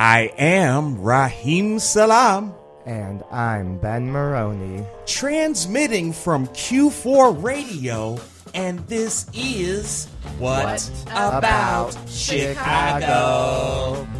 I am Raheem Salam. And I'm Ben Maroney. Transmitting from Q4 Radio, and this is What, What About, About Chicago? Chicago?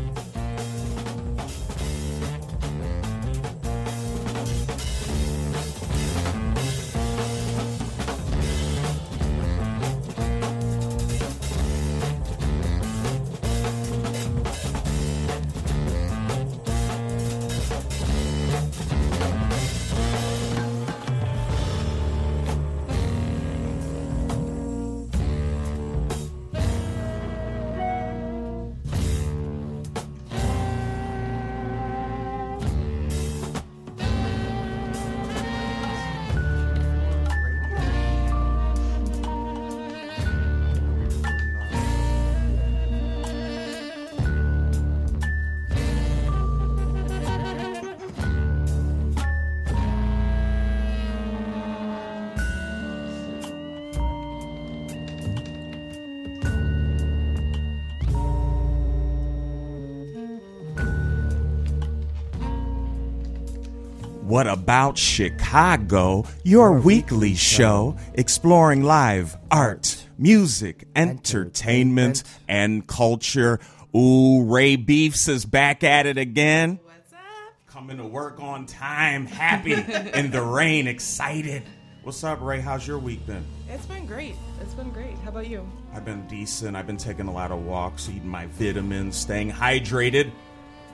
What About Chicago? Your weekly show exploring live art, music, entertainment, and culture. Ooh, Ray Beefs is back at it again. What's up? Coming to work on time, happy in the rain, excited. What's up, Ray? How's your week been? It's been great. It's been great. How about you? I've been decent. I've been taking a lot of walks, eating my vitamins, staying hydrated.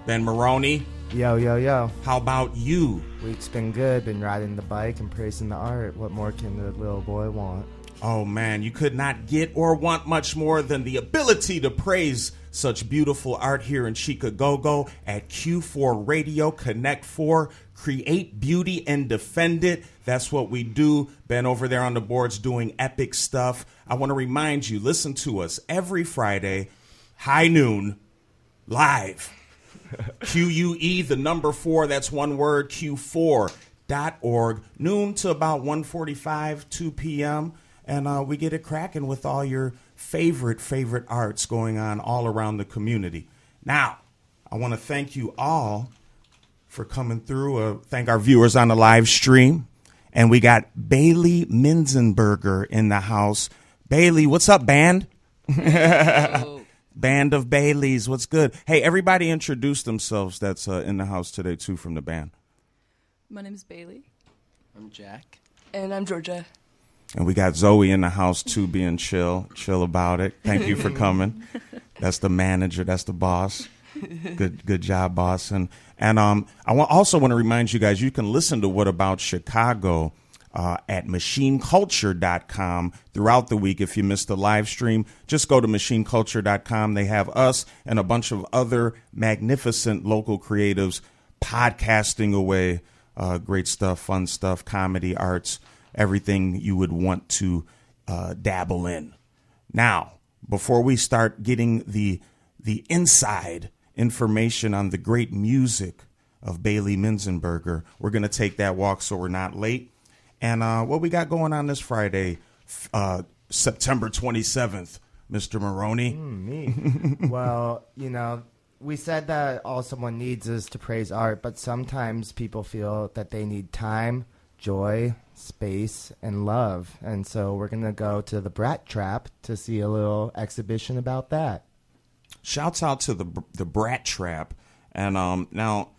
Ben Maroney, Yo, yo, yo. how about you? Week's been good. Been riding the bike and praising the art. What more can the little boy want? Oh man, you could not get or want much more than the ability to praise such beautiful art here in Chicago at Q4 Radio Connect 4. Create beauty and defend it. That's what we do. Ben over there on the boards doing epic stuff. I want to remind you listen to us every Friday, high noon, live. QUE, the number four, that's one word, Q4.org, noon to about 1.45, 2 p.m. And uh, we get it cracking with all your favorite, favorite arts going on all around the community. Now, I want to thank you all for coming through. Uh, thank our viewers on the live stream. And we got Bailey Minzenberger in the house. Bailey, what's up, band? Band of Baileys, what's good? Hey, everybody introduce themselves that's uh, in the house today, too, from the band. My name is Bailey. I'm Jack. And I'm Georgia. And we got Zoe in the house, too, being chill, chill about it. Thank you for coming. That's the manager, that's the boss. Good, good job, boss. And and um, I also want to remind you guys, you can listen to What About Chicago uh, at machineculture.com throughout the week. If you missed the live stream, just go to machineculture.com. They have us and a bunch of other magnificent local creatives podcasting away. Uh, great stuff, fun stuff, comedy, arts, everything you would want to uh, dabble in. Now, before we start getting the the inside information on the great music of Bailey Minzenberger, we're going to take that walk so we're not late. And uh, what we got going on this Friday, uh, September 27th, Mr. Maroney? Me. well, you know, we said that all someone needs is to praise art, but sometimes people feel that they need time, joy, space, and love. And so we're going to go to the Brat Trap to see a little exhibition about that. Shouts out to the the Brat Trap, and um, now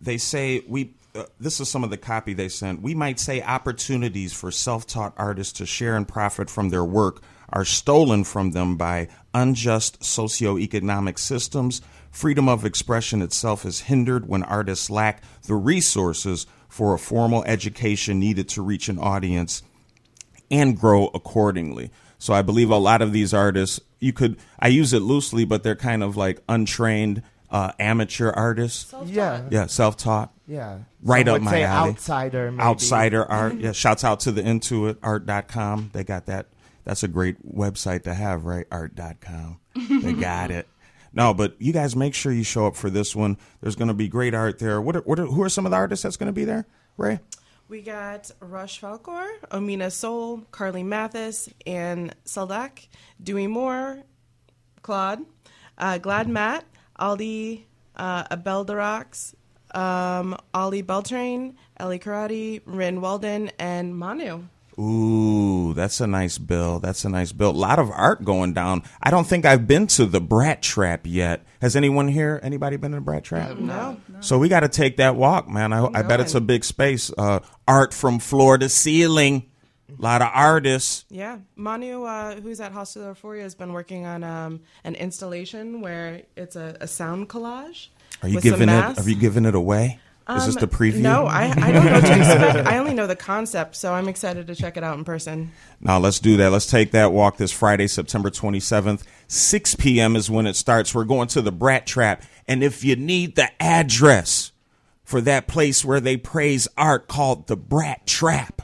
they say we. Uh, this is some of the copy they sent. We might say opportunities for self-taught artists to share and profit from their work are stolen from them by unjust socioeconomic systems. Freedom of expression itself is hindered when artists lack the resources for a formal education needed to reach an audience and grow accordingly. So I believe a lot of these artists, you could, I use it loosely, but they're kind of like untrained uh, amateur artists. Yeah. Yeah, self taught. Yeah. Right Some up would my say alley. outsider, maybe. Outsider art. Yeah, shouts out to the intuitart.com. They got that. That's a great website to have, right? Art.com. They got it. No, but you guys make sure you show up for this one. There's going to be great art there. What are, what are, who are some of the artists that's going to be there, Ray? We got Rush Falcor, Omina Soul, Carly Mathis, and Seldak, Dewey Moore, Claude, uh, Glad Matt, Aldi uh, Abel Darax, um, Ollie Beltrain, Ellie Karate, Rin Walden, and Manu. Ooh, that's a nice bill. That's a nice bill. A lot of art going down. I don't think I've been to the Brat Trap yet. Has anyone here? Anybody been to the Brat Trap? No. So we got to take that walk, man. I, I bet it's a big space. Uh, art from floor to ceiling. A lot of artists. Yeah, Manu, uh, who's at Hostel Euphoria, has been working on um, an installation where it's a, a sound collage. Are you giving it? Are you giving it away? Is this Um, the preview? No, I, I don't know to expect. I only know the concept, so I'm excited to check it out in person. Now let's do that. Let's take that walk this Friday, September 27th. 6 p.m. is when it starts. We're going to the Brat Trap. And if you need the address for that place where they praise art called the Brat Trap,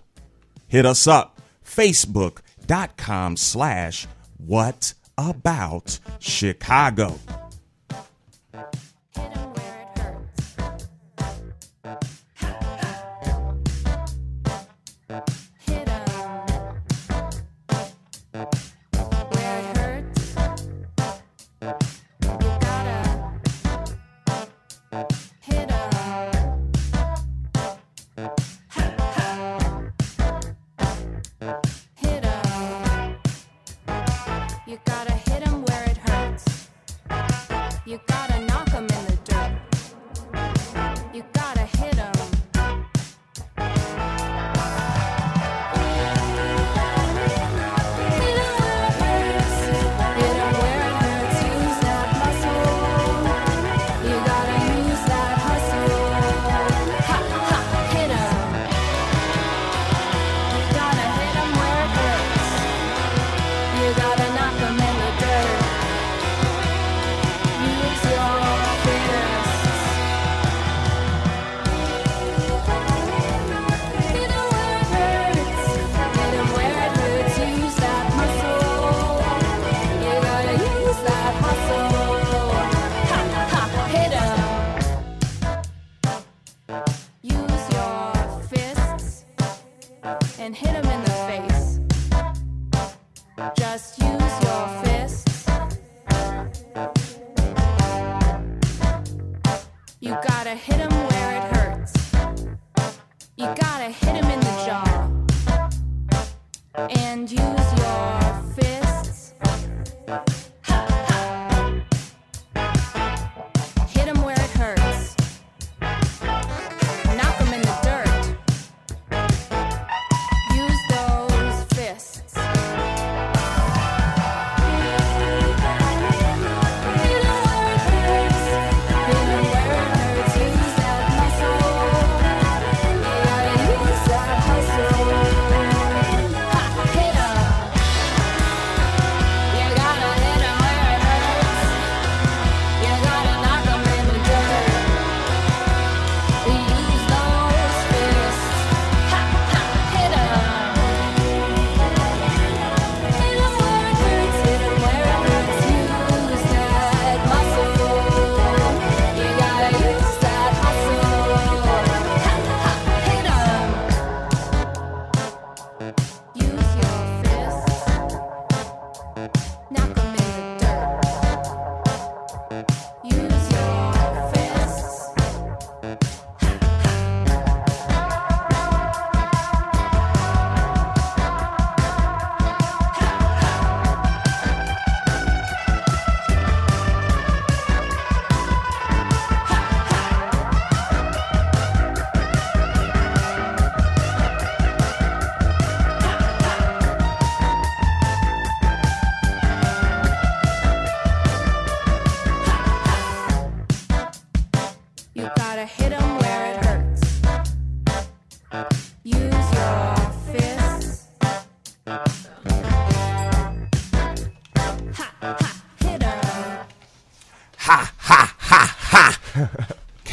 hit us up. Facebook.com slash what about Chicago.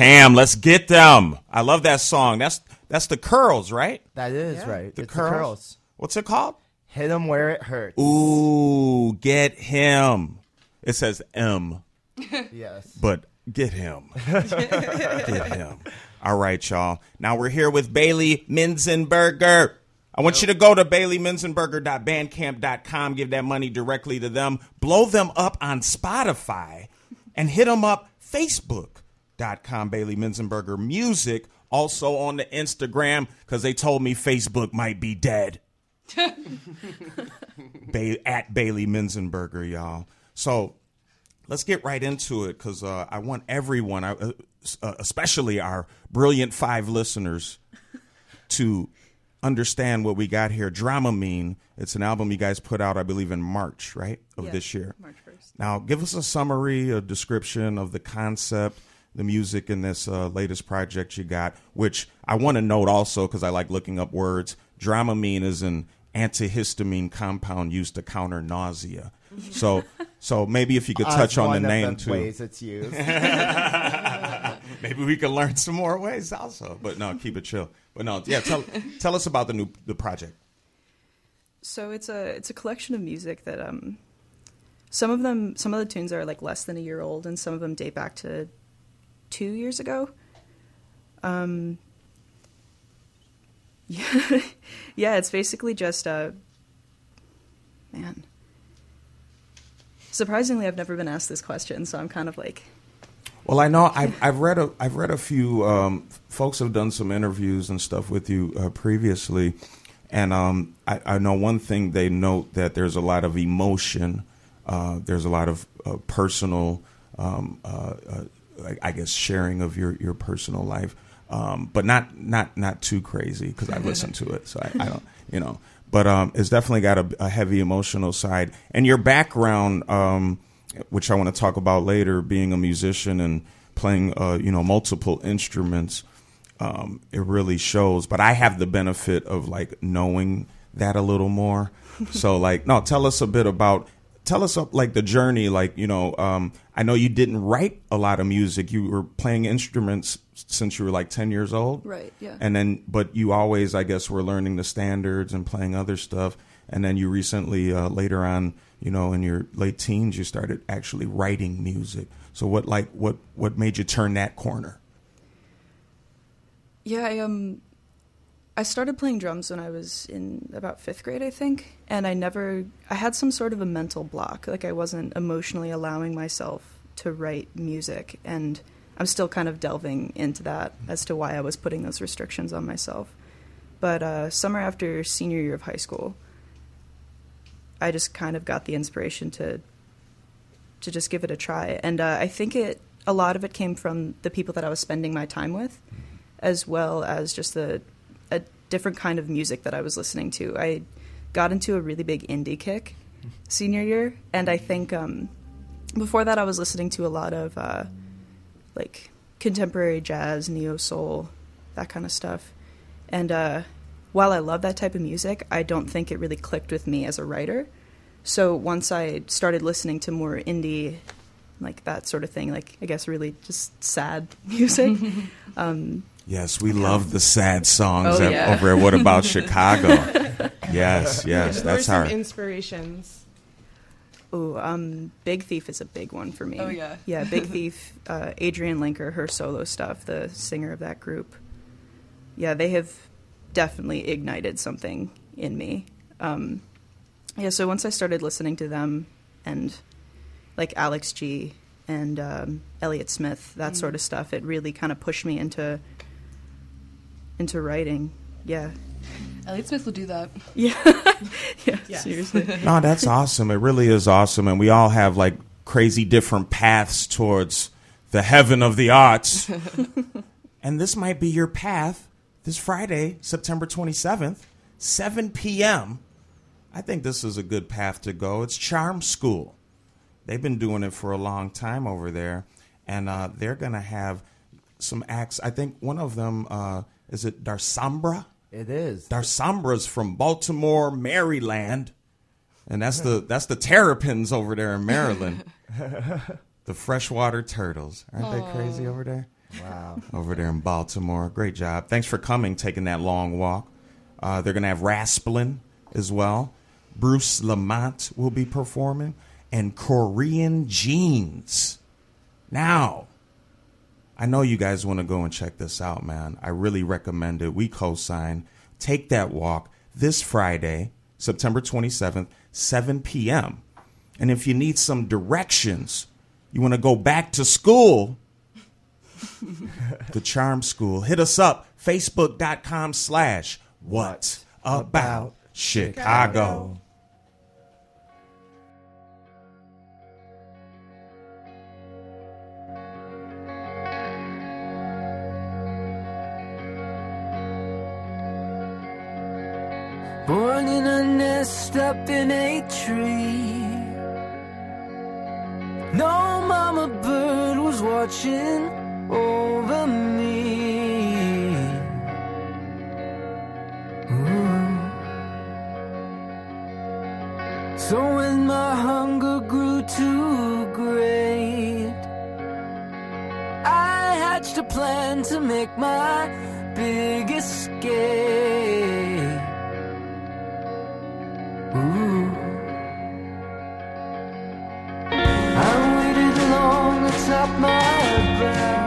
Cam, let's get them. I love that song. That's that's the curls, right? That is Yeah. right. The curls. the curls. What's it called? Hit 'em where it hurts. Ooh, get him. It says M, Yes. but get him. get him. All right, y'all. Now we're here with Bailey Minzenberger. I want you to go to baileyminzenberger.bandcamp.com, give that money directly to them, blow them up on Spotify, and hit them up Facebook. facebook.com Bailey Minzenberger Music. Also on the Instagram because they told me Facebook might be dead. ba- at Bailey Minzenberger, y'all. So let's get right into it because uh, I want everyone, uh, uh, especially our brilliant five listeners, to understand what we got here. Dramamine. It's an album you guys put out, I believe, in March, right, of this year. March 1st. Now, give us a summary, a description of the concept, the music in this uh, latest project you got. Which I want to note also because I like looking up words. Dramamine is an antihistamine compound used to counter nausea. So, so maybe if you could touch on the name too. Ways it's used. Maybe we can learn some more ways also. But no, keep it chill. But no, yeah. Tell tell us about the new the project. So it's a it's a collection of music that um some of them some of the tunes are like less than a year old and some of them date back to 2 years ago. Um yeah, yeah, it's basically just a man. Surprisingly, I've never been asked this question, so I'm kind of like Well, I know I've, I've read a I've read a few um, folks have done some interviews and stuff with you uh, previously, and um, I, I know one thing they note that there's a lot of emotion, uh, there's a lot of uh, personal, um, I- I guess sharing of your, your personal life, um, but not not not too crazy because I listen to it, so I, I don't you know, but um, it's definitely got a, a heavy emotional side, and your background. Um, which I want to talk about later, being a musician and playing, uh, you know, multiple instruments, um, it really shows. But I have the benefit of like knowing that a little more. so, like, no, tell us a bit about, tell us uh, like the journey. Like, you know, um, I know you didn't write a lot of music. You were playing instruments since you were like ten years old, Right, yeah. And then, but you always, I guess, were learning the standards and playing other stuff. And then you recently, uh, later on, you know, in your late teens, you started actually writing music. So what, like, what, what made you turn that corner? Yeah, I um I started playing drums when I was in about 5th grade, I think, and I never I had some sort of a mental block, like I wasn't emotionally allowing myself to write music and I'm still kind of delving into that as to why I was putting those restrictions on myself. But uh, summer after senior year of high school, I just kind of got the inspiration to to just give it a try, and uh, I think it a lot of it came from the people that I was spending my time with, as well as just the different kind of music that I was listening to. I got into a really big indie kick senior year, and I think um, before that I was listening to a lot of uh, like contemporary jazz, neo soul, that kind of stuff. And uh, while I love that type of music, I don't think it really clicked with me as a writer. So once I started listening to more indie, like that sort of thing, like I guess really just sad music. um, Yes, we love the sad songs Oh, at- yeah. over at What About Chicago? yes, yes, that's our. inspirations? oh, um, Big Thief is a big one for me. Oh, yeah. yeah. Big Thief, uh, Adrianne Lenker, her solo stuff, the singer of that group. Yeah, they have definitely ignited something in me. Um, yeah, so once I started listening to them and like Alex G and um, Elliott Smith, that sort of stuff, it really kind of pushed me into into writing. Yeah, Elliott Smith will do that. yeah, yeah. Yes. Seriously, No, that's awesome. It really is awesome, and we all have like crazy different paths towards the heaven of the arts. and this might be your path this Friday, September 27th, 7 p.m. I think this is a good path to go. It's Charm School. They've been doing it for a long time over there, and uh, they're going to have some acts. I think one of them uh, is it Darsombra. It is. Darsombra's from Baltimore, Maryland, and that's the that's the Terrapins over there in Maryland. the freshwater turtles, aren't they crazy over there? Wow. Over there in Baltimore, great job. Thanks for coming, taking that long walk. Uh, they're gonna have Rasplin as well. Bruce Lamont will be performing, and Korean Jeans. Now, I know you guys want to go and check this out, man. I really recommend it. We co sign. Take that walk this Friday, September 27th, 7 p.m. And if you need some directions, you want to go back to school, the Charm School, hit us up, facebook.com slash what about Chicago. Chicago. Born in a nest up in a tree. No mama bird was watching over me. Ooh. So when my hunger grew too great, I hatched a plan to make my big escape. I waited long atop my brow.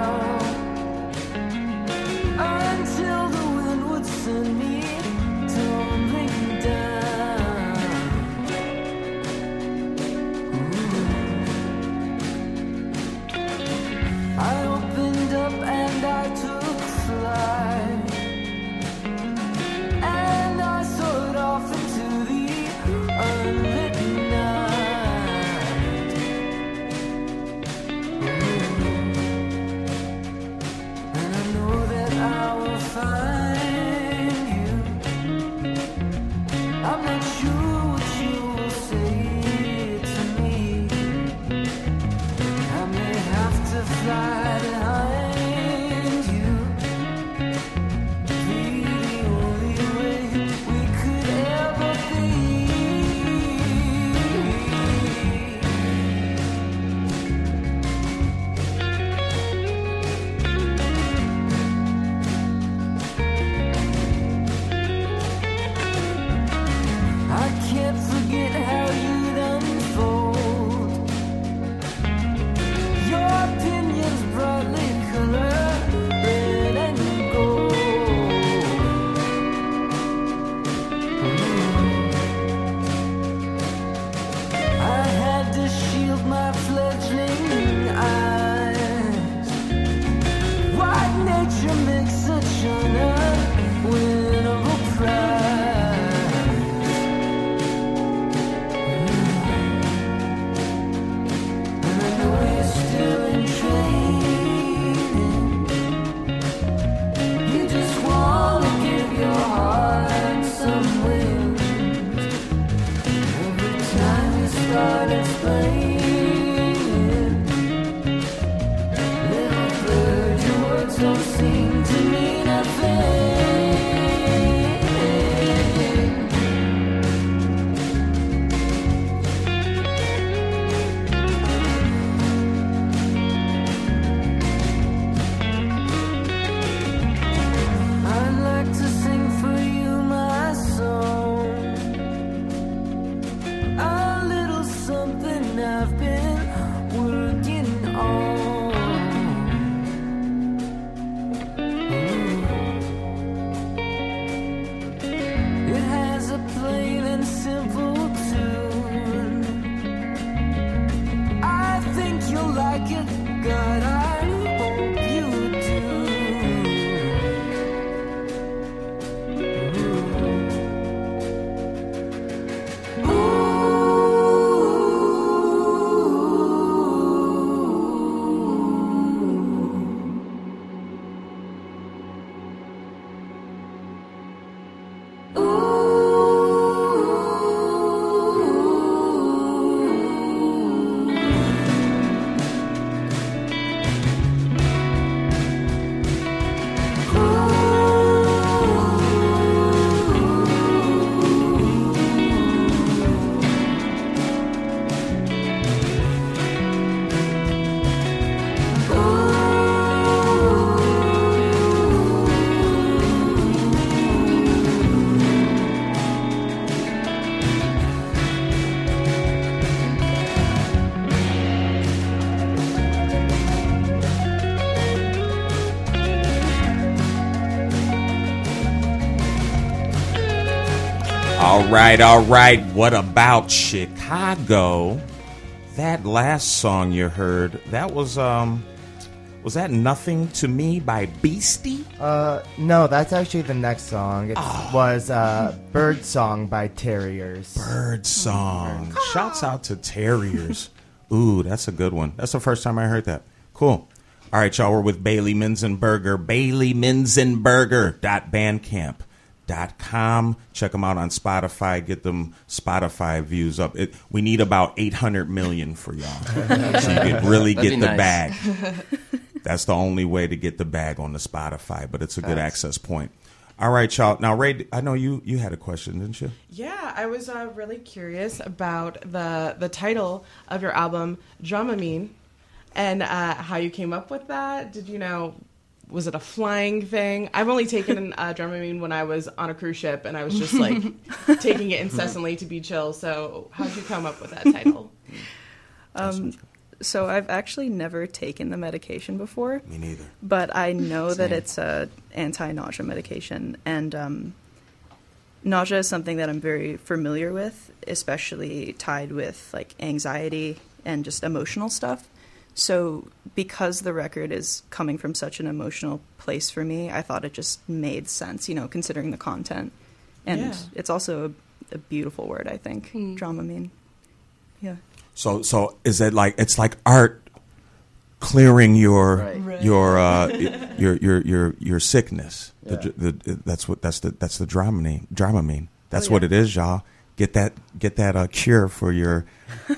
right, all right. What about Chicago? That last song you heard, that was um was that Nothing to Me by Beastie? Uh no, that's actually the next song. It oh. was uh Bird Song by Terriers. Bird Song. Oh. Shouts out to Terriers. Ooh, that's a good one. That's the first time I heard that. Cool. All right, y'all, we're with Bailey Minzenberger, baileyminzenberger.bandcamp.com Minzenberger.bandcamp.com. Check them out on Spotify. Get them Spotify views up. It, we need about 800 million for y'all. so you can really That'd get the nice. bag. That's the only way to get the bag on the Spotify, but it's a good access point. All right, y'all. Now, Ray, I know you you had a question, didn't you? Yeah, I was uh, really curious about the the title of your album, Dramamine, and uh, how you came up with that. Did you know? Was it a flying thing? I've only taken uh, Dramamine when I was on a cruise ship, and I was just like taking it incessantly to be chill. So, how'd you come up with that title? Um, so I've actually never taken the medication before, Me neither. but I know that it's a anti-nausea medication, and um, nausea is something that I'm very familiar with, especially tied with like anxiety and just emotional stuff. So because the record is coming from such an emotional place for me, I thought it just made sense, you know, considering the content, and Yeah. it's also a, a beautiful word, I think, Dramamine. Yeah. So so is it like it's like art clearing your Right. Right. your uh, your your your your sickness. Yeah. the, the, that's what that's the that's the Dramamine. Dramamine. That's Oh, what it is, y'all. Get that get that uh, cure for your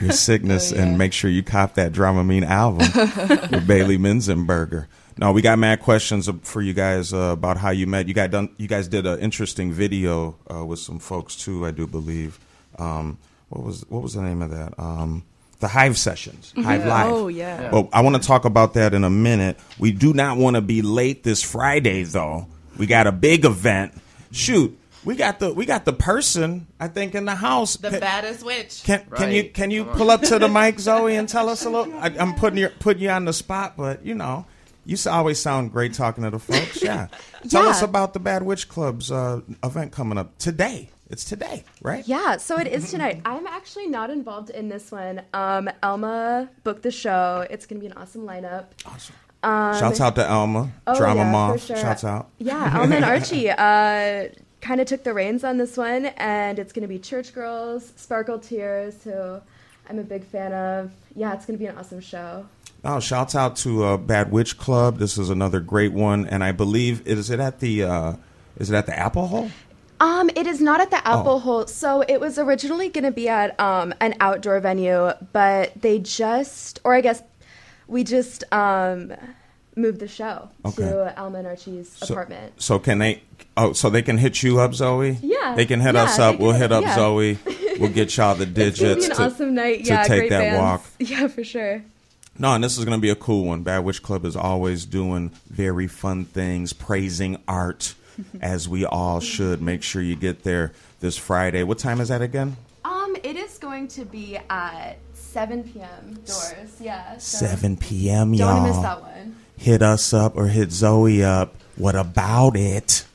your sickness Oh, yeah. and make sure you cop that Dramamine album with Bailey Minzenberger. No, we got mad questions for you guys uh, about how you met. You got done. You guys did an interesting video uh, with some folks too, I do believe. Um, what was what was the name of that? Um, the Hive Sessions, Hive Live. Oh, yeah. Well, I want to talk about that in a minute. We do not want to be late this Friday, though. We got a big event. Shoot, we got the we got the person I think in the house. The Can- baddest witch. can can you can you pull up to the mic, Zoe, and tell us a little? I, I'm putting you putting you on the spot, but you know, you always sound great talking to the folks. Yeah, tell Yeah. us about the Bad Witch Club's uh, event coming up today. It's today, right? Yeah, so it is tonight. I'm actually not involved in this one. Um, Elma booked the show. It's going to be an awesome lineup. Awesome. Um, Shouts out to Elma, oh, Drama yeah, for Moth. sure. Shouts out. Yeah, Elma and Archie uh, kind of took the reins on this one, and it's going to be Church Girls, Sparkle Tears, who I'm a big fan of. Yeah, it's going to be an awesome show. Oh, shouts out to uh, Bad Witch Club. This is another great one, and I believe is it at the uh, is it at the Apple Hole? Um, it is not at the Apple Oh. Hole. So it was originally going to be at um, an outdoor venue, but they just, or I guess we just um, moved the show Okay. to Elma and Archie's So- apartment. So can they? Oh, so they can hit you up, Zoe. Yeah. they can hit Yeah, us up. can We'll hit- up yeah. Zoe. We'll get y'all the to digits be an to, awesome night. to Yeah, take great that bands. walk. Yeah, for sure. No, and this is going to be a cool one. Bad Witch Club is always doing very fun things, praising art, as we all should. Make sure you get there this Friday. What time is that again? Um, it is going to be at 7 p.m. doors. Yeah. So 7 p.m. Don't y'all. to miss that one. Hit us up or hit Zoe up. What about it?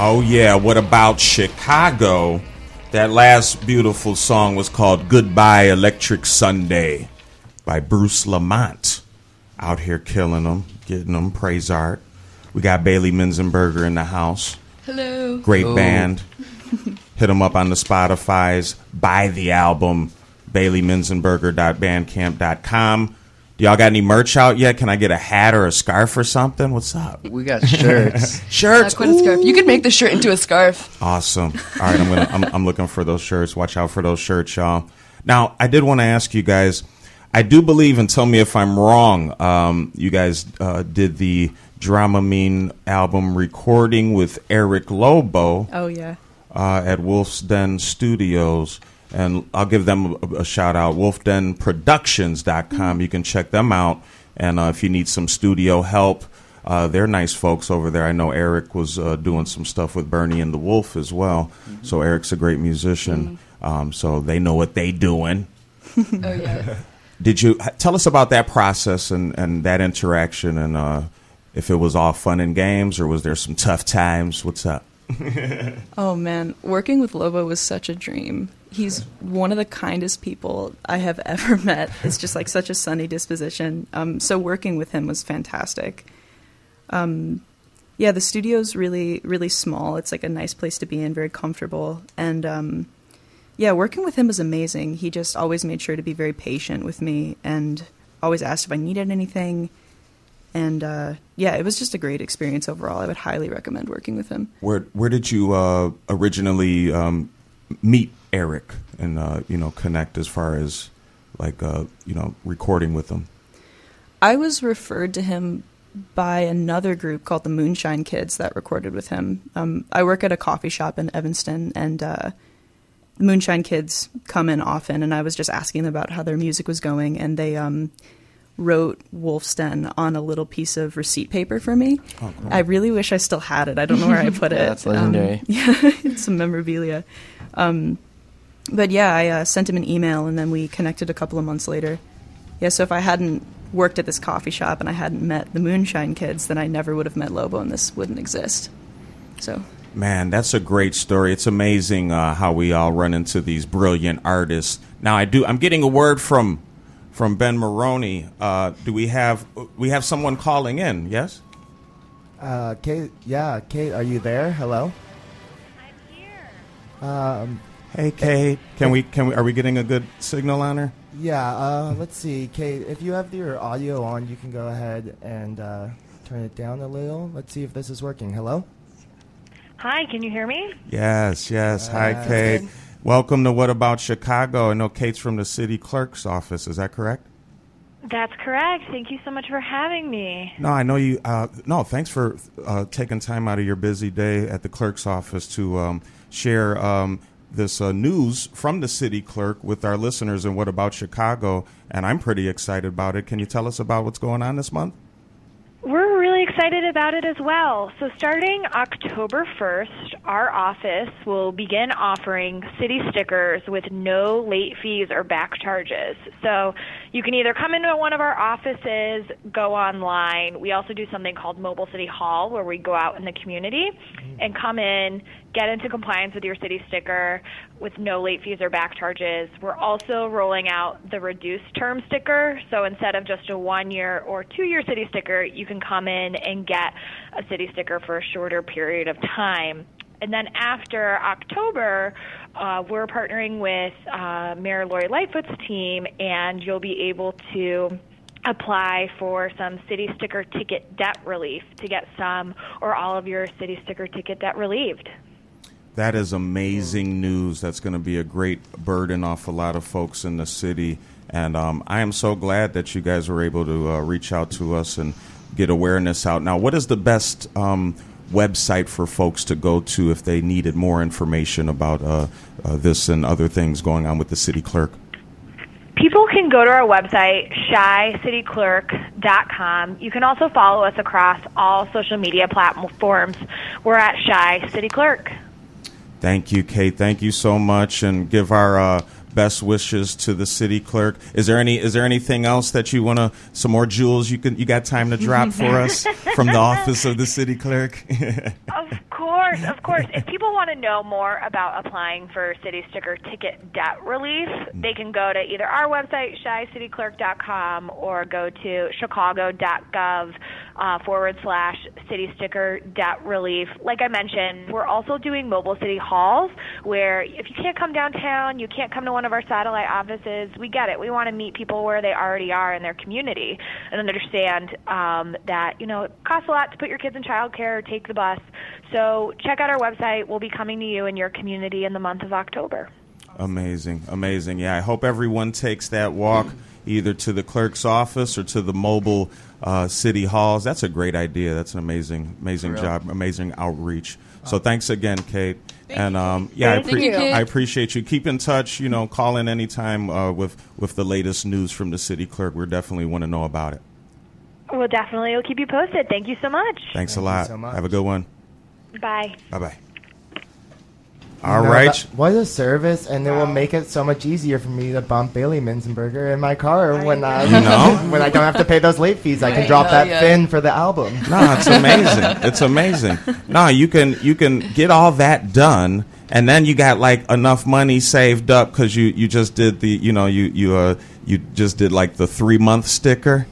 Oh yeah, what about Chicago? That last beautiful song was called Goodbye Electric Sunday by Bruce Lamont. Out here killing them, getting them praise art. We got Bailey Minzenberger in the house. Hello. Great Oh. band. Hit them up on the Spotify's. Buy the album. BaileyMinzenberger.bandcamp.com. Do y'all got any merch out yet? Can I get a hat or a scarf or something? What's up? We got shirts. Shirts. Not quite a scarf. You could make the shirt into a scarf. Awesome. All right, I'm gonna I'm, I'm looking for those shirts. Watch out for those shirts, y'all. Now, I did want to ask you guys. I do believe, and tell me if I'm wrong. Um, you guys uh, did the Dramamine album recording with Eric Lobo Oh yeah. uh, at Wolf's Den Studios. And I'll give them a, a shout out, wolfdenproductions.com. You can check them out. And uh, if you need some studio help, uh, they're nice folks over there. I know Eric was uh, doing some stuff with Bernie and the Wolf as well. So Eric's a great musician. Um, so they know what they're doing. Oh yeah. Did you tell us about that process and, and that interaction and uh, if it was all fun and games or was there some tough times? What's up? Oh man, working with Lobo was such a dream. He's one of the kindest people I have ever met. It's just like such a sunny disposition. Um, so working with him was fantastic. Um, yeah, the studio's really, really small. It's like a nice place to be in, very comfortable. And um, yeah, working with him was amazing. He just always made sure to be very patient with me and always asked if I needed anything. And uh, yeah, it was just a great experience overall. I would highly recommend working with him. Where where did you uh, originally um, meet Eric and uh, you know connect as far as like uh, you know recording with him? I was referred to him by another group called the Moonshine Kids that recorded with him. Um, I work at a coffee shop in Evanston, and uh, the Moonshine Kids come in often, and I was just asking them about how their music was going, and they um, wrote Wolf's Den on a little piece of receipt paper for me. Oh, cool. I really wish I still had it. I don't know where I put it. That's legendary. Um, yeah, it's some memorabilia. Um, but yeah, I uh, sent him an email, and then we connected a couple of months later. Yeah, so if I hadn't worked at this coffee shop and I hadn't met the Moonshine Kids, then I never would have met Lobo, and this wouldn't exist. So Man, that's a great story. It's amazing uh, how we all run into these brilliant artists. Now, I do. I'm getting a word from from Ben Maroney. Uh, do we have we have someone calling in? Yes. Uh, Kate, yeah, Kate, are you there? Hello. I'm here. Um, Hey, Kate. Can we can we are we getting a good signal on her? yeah, uh, let's see, Kate. If you have your audio on, you can go ahead and uh, turn it down a little. Let's see if this is working. Hello. Hi, can you hear me? Yes, yes. Hi, Kate. good. Welcome to What About Chicago. I know Kate's from the city clerk's office. Is that correct? That's correct. Thank you so much for having me. No, I know you. Uh, no, thanks for uh, taking time out of your busy day at the clerk's office to um, share um, this uh, news from the city clerk with our listeners and What About Chicago. And I'm pretty excited about it. Can you tell us about what's going on this month? We're really excited about it as well. So, starting October 1st, our office will begin offering city stickers with no late fees or back charges. So, you can either come into one of our offices, go online. We also do something called Mobile City Hall, where we go out in the community mm-hmm. and come in, get into compliance with your city sticker with no late fees or back charges. We're also rolling out the reduced term sticker. So instead of just a one year or two year city sticker, you can come in and get a city sticker for a shorter period of time. And then after October, uh, we're partnering with uh, Mayor Lori Lightfoot's team, and you'll be able to apply for some city sticker ticket debt relief to get some or all of your city sticker ticket debt relieved. That is amazing news. That's going to be a great burden off a lot of folks in the city. And um, I am so glad that you guys were able to uh, reach out to us and get awareness out. Now, what is the best um, website for folks to go to if they needed more information about uh, uh, this and other things going on with the city clerk? People can go to our website, chicityclerk.com. You can also follow us across all social media platforms. We're at Chi City Clerk. Thank you, Kate. Thank you so much, and give our uh, best wishes to the city clerk. Is there any? Is there anything else that you want to? Some more jewels you can? You got time to drop for us from the office of the city clerk? Of course, of course. if people want to know more about applying for City Sticker Ticket Debt Relief, mm. they can go to either our website, chicityclerk.com, or go to chicago.gov uh, forward slash City Sticker Debt Relief. Like I mentioned, we're also doing mobile city halls where if you can't come downtown, you can't come to one of our satellite offices, we get it. We want to meet people where they already are in their community and understand um, that, you know, it costs a lot to put your kids in childcare or take the bus. So check out our website. We'll be coming to you in your community in the month of October. Amazing, amazing. Yeah, I hope everyone takes that walk either to the clerk's office or to the mobile uh, city halls. That's a great idea. That's an amazing, amazing job, amazing outreach. So thanks again, Kate. and um, yeah, I, Thank you, Kate. I appreciate you. Keep in touch. You know, call in anytime uh, with with the latest news from the city clerk. We definitely want to know about it. Well, definitely. We'll keep you posted. Thank you so much. Thanks Thank a lot. so much. Have a good one. Bye. Bye bye. You All know, right. What a service, and it will make it so much easier for me to bump Bailey Minzenberger in my car when I, You know? when I don't have to pay those late fees. I can Right. drop Oh, that yeah. fin for the album. No, it's amazing. it's amazing. No, you can you can get all that done, and then you got like enough money saved up because you you just did the you know you you uh you just did like the three month sticker.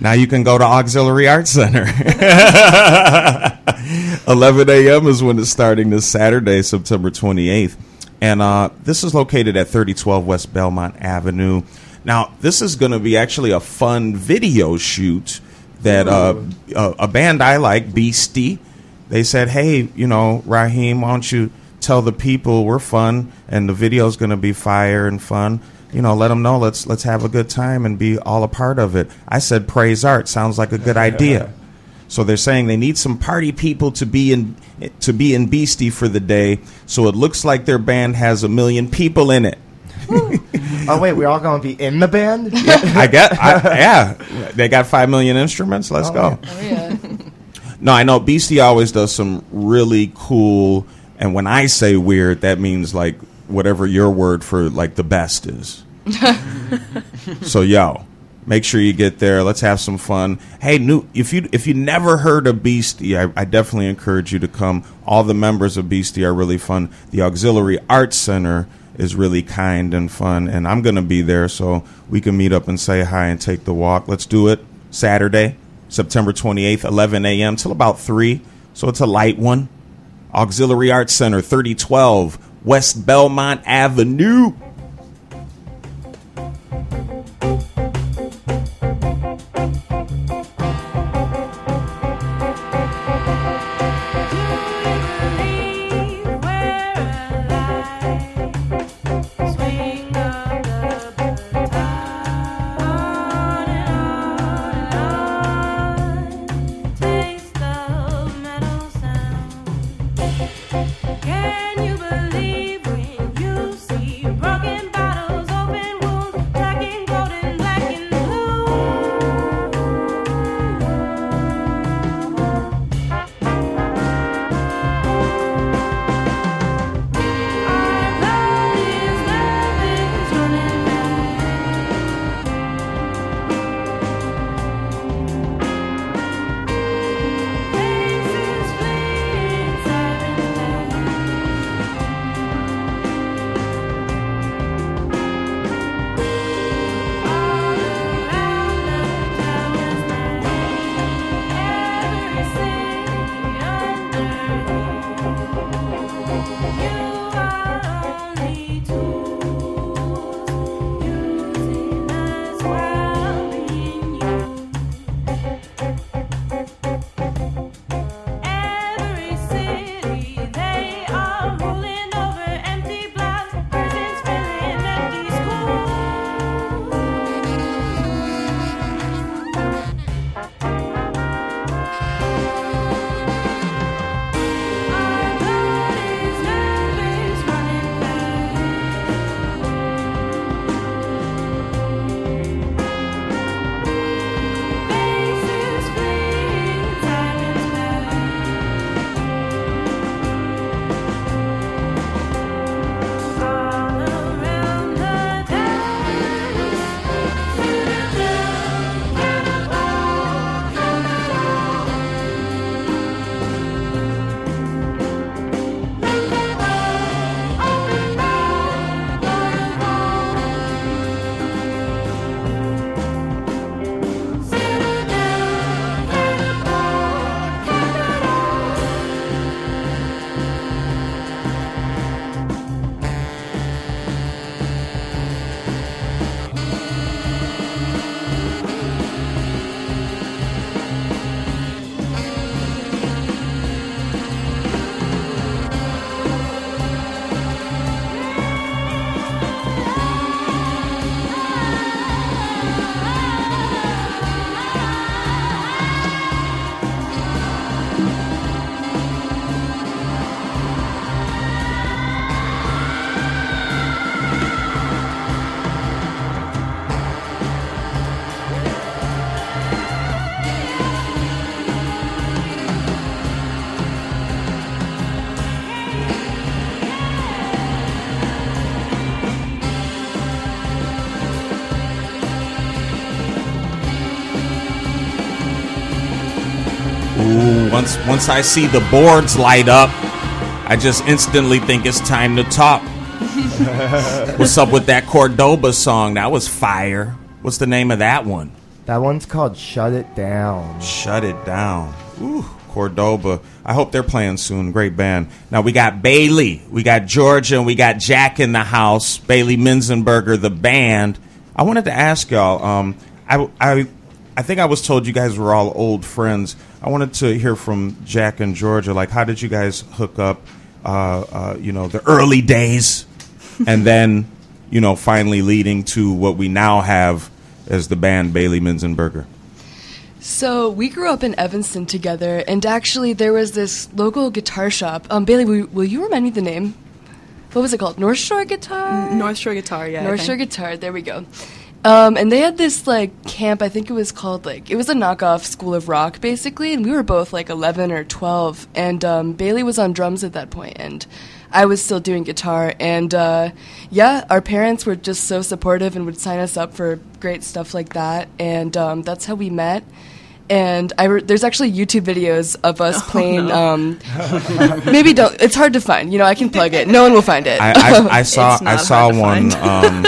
Now you can go to Auxiliary Arts Center. 11 a.m. is when it's starting this Saturday, September 28th. And uh, this is located at 3012 West Belmont Avenue. Now, this is going to be actually a fun video shoot that uh, a, a band I like, Beastie, they said, hey, you know, Raheem, why don't you tell the people we're fun and the video's going to be fire and fun. You know, let them know. Let's let's have a good time and be all a part of it. I said, praise art sounds like a good idea. So they're saying they need some party people to be in to be in Beastie for the day. So it looks like their band has a million people in it. Oh wait, we're all going to be in the band? I get, I, yeah, they got five million instruments. Let's Oh, go. Oh yeah. No, I know Beastie always does some really cool, and when I say weird, that means like whatever your word for like the best is. so yo, make sure you get there. Let's have some fun. Hey, new if you if you never heard of Beastie, I, I definitely encourage you to come. All the members of Beastie are really fun. The Auxiliary Arts Center is really kind and fun, and I'm gonna be there so we can meet up and say hi and take the walk. Let's do it Saturday, September 28th, 11 a.m. till about three. So it's a light one. Auxiliary Arts Center, 3012 West Belmont Avenue. Once once I see the boards light up, I just instantly think it's time to talk. What's up with that Cordoba song? That was fire. What's the name of that one? That one's called Shut It Down. Shut it down. Ooh, Cordoba. I hope they're playing soon. Great band. Now we got Bailey, we got Georgia, and we got Jack in the house. Bailey Minzenberger, the band. I wanted to ask y'all. Um, I, I, I think I was told you guys were all old friends. I wanted to hear from Jack and Georgia. Like, how did you guys hook up? Uh, uh, you know, the early days, and then, you know, finally leading to what we now have as the band Bailey Minzenberger. So we grew up in Evanston together, and actually there was this local guitar shop. Um, Bailey, will, will you remind me the name? What was it called? North Shore Guitar. North Shore Guitar, yeah. North. Shore Guitar. There we go. Um, and they had this like camp. I think it was called like it was a knockoff School of Rock, basically. And we were both like eleven or twelve. And um, Bailey was on drums at that point, and I was still doing guitar. And uh, yeah, our parents were just so supportive and would sign us up for great stuff like that. And um, that's how we met. And I re- there's actually YouTube videos of us playing. um, maybe don't. It's hard to find. You know, I can plug it. No one will find it. I, I, I saw I saw one. Um,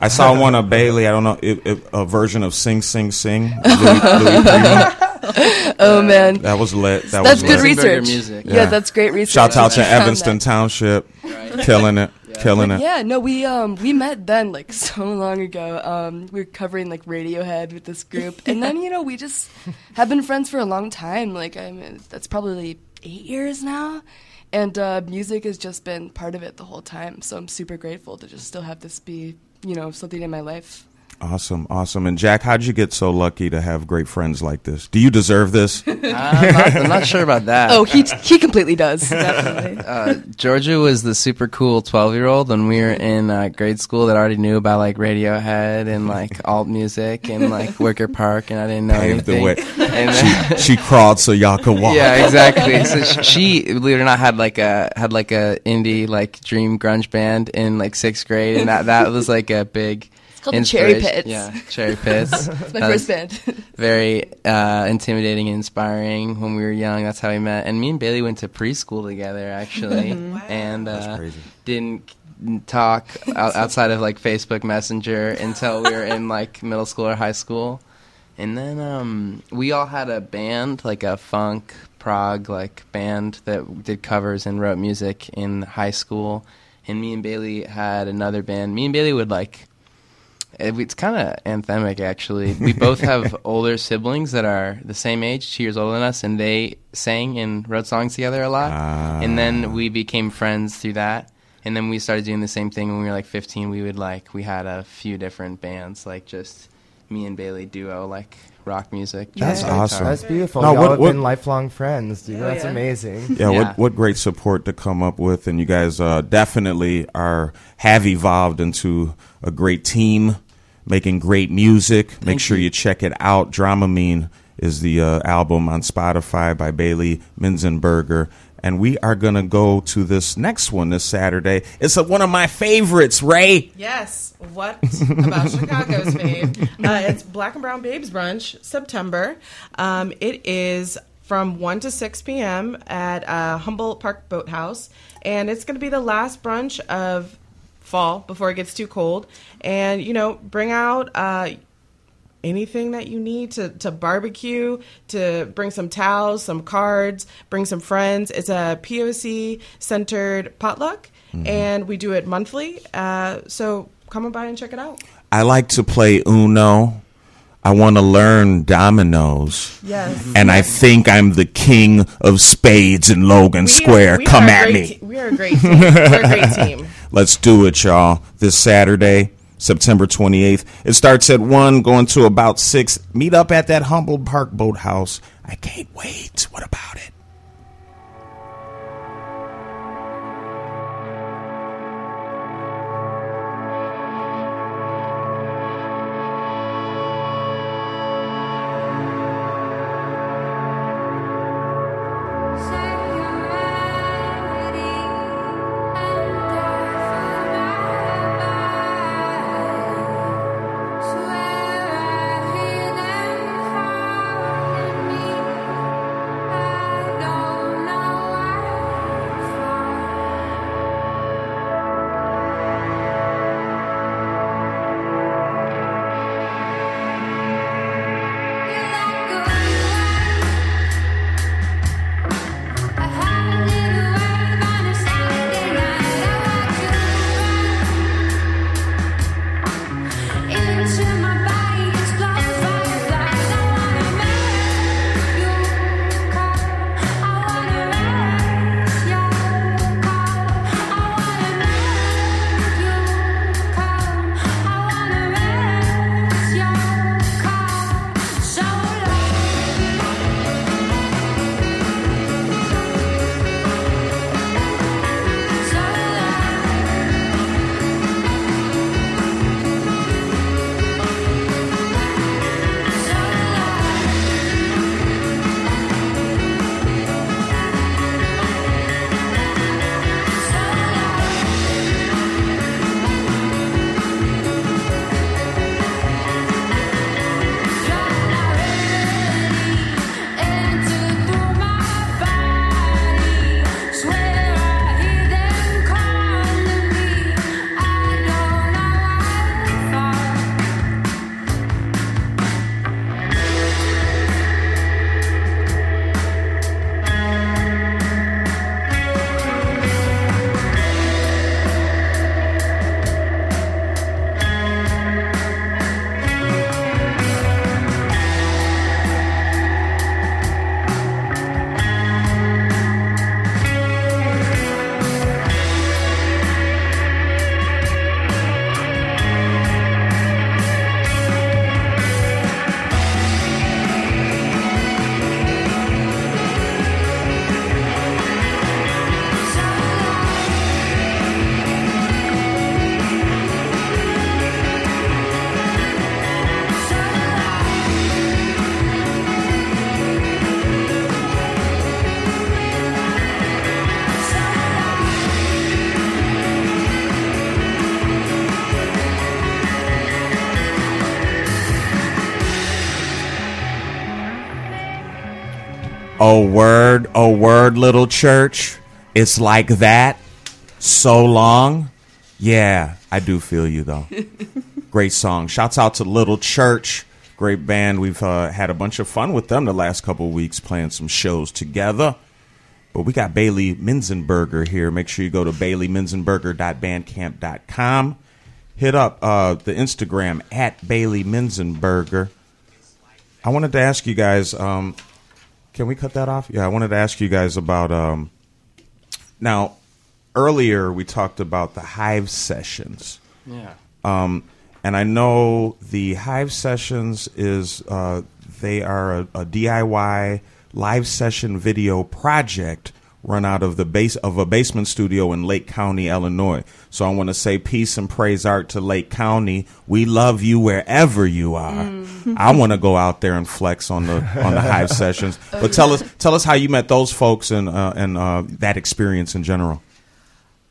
I saw one of Bailey. I don't know it, it, a version of Sing Sing Sing. Louis, Louis oh man, That was lit. That that's was good lit. research. music. Yeah. Yeah. that's great research. Shouts out to Evanston that. Township, killing it, killing it. Yeah, no, we um we met then like so long ago. Um, we were covering like Radiohead with this group, and then you know we just have been friends for a long time. Like I mean, that's probably eight years now, and uh, music has just been part of it the whole time. So I'm super grateful to just still have this be you know something in my life. Awesome, awesome. And Jack, how'd you get so lucky to have great friends like this? Do you deserve this? I'm, not, I'm not sure about that. Oh, he he completely does. Definitely. Uh, Georgia was the super cool 12 year old when we were in uh, grade school that already knew about like Radiohead and like alt music and like Wicker Park, and I didn't know Paved the anything. way. And then- She crawled so y'all could walk. yeah, exactly. So she, believe it or not, had like a had like a indie like dream grunge band in like sixth grade, and that that was like a big. It's called the Cherry Pits. Yeah, Cherry Pits. It's my That first band. Very uh, intimidating and inspiring when we were young. That's how we met. And me and Bailey went to preschool together, actually, and uh, crazy. didn't talk out- outside of like Facebook Messenger until we were in like middle school or high school. And then um, we all had a band, like a funk prog like band that did covers and wrote music in high school. And me and Bailey had another band. Me and Bailey would like. It- It's kind of anthemic, actually. We both have older siblings that are the same age, two years older than us, and they sang and wrote songs together a lot. and then we became friends through that. And then we started doing the same thing when we were like 15. We would like we had a few different bands, like just me and Bailey duo, like rock music. That's guitar. awesome. That's beautiful. No, Y'all what- have what- been lifelong friends, dude. That's yeah. amazing. Yeah, Yeah. What, what great support to come up with, and you guys uh, definitely are have evolved into a great team, making great music. Make sure you. check it out. Dramamine is the uh, album on Spotify by Bailey Minzenberger, and we are gonna go to this next one this Saturday. It's uh one of my favorites, Ray. Yes. What about Chicago's fave? Uh, it's Black and Brown Babes Brunch, September. Um, it is from 1 to 6 p.m. at uh, Humboldt Park Boathouse. And it's going to be the last brunch of fall before it gets too cold. And, you know, bring out. Uh, anything that you need to, to barbecue, to bring some towels, some cards, bring some friends. It's a POC centered potluck, and we do it monthly. Uh, so come on by and check it out. I like to play Uno. I want to learn dominoes. Yes. And I think I'm the king of spades in Logan Square. we Come are a at me. te- we are a great team. We're a great team. Let's do it, y'all. This Saturday, September 28th. It starts at 1, going to about 6. Meet up at that Humboldt Park Boathouse. I can't wait. What about it? Oh word, oh word, little church. It's like that. So long. Yeah, I do feel you though. Great song. Shouts out to Little Church. Great band. We've uh, had a bunch of fun with them the last couple of weeks playing some shows together. But we got Bailey Minzenberger here. Make sure you go to baileyminzenberger.bandcamp.com. Hit up uh, the Instagram at Bailey Minzenberger. I wanted to ask you guys. Um, can we cut that off? Yeah, I wanted to ask you guys about. Um, now, earlier we talked about the Hive sessions. Yeah. Um, and I know the Hive sessions is uh, they are a, a DIY live session video project run out of the base of a basement studio in Lake County, Illinois. So I want to say peace and praise art to Lake County. We love you wherever you are. I want to go out there and flex on the on the Hive sessions. But tell us tell us how you met those folks and uh, and uh, that experience in general.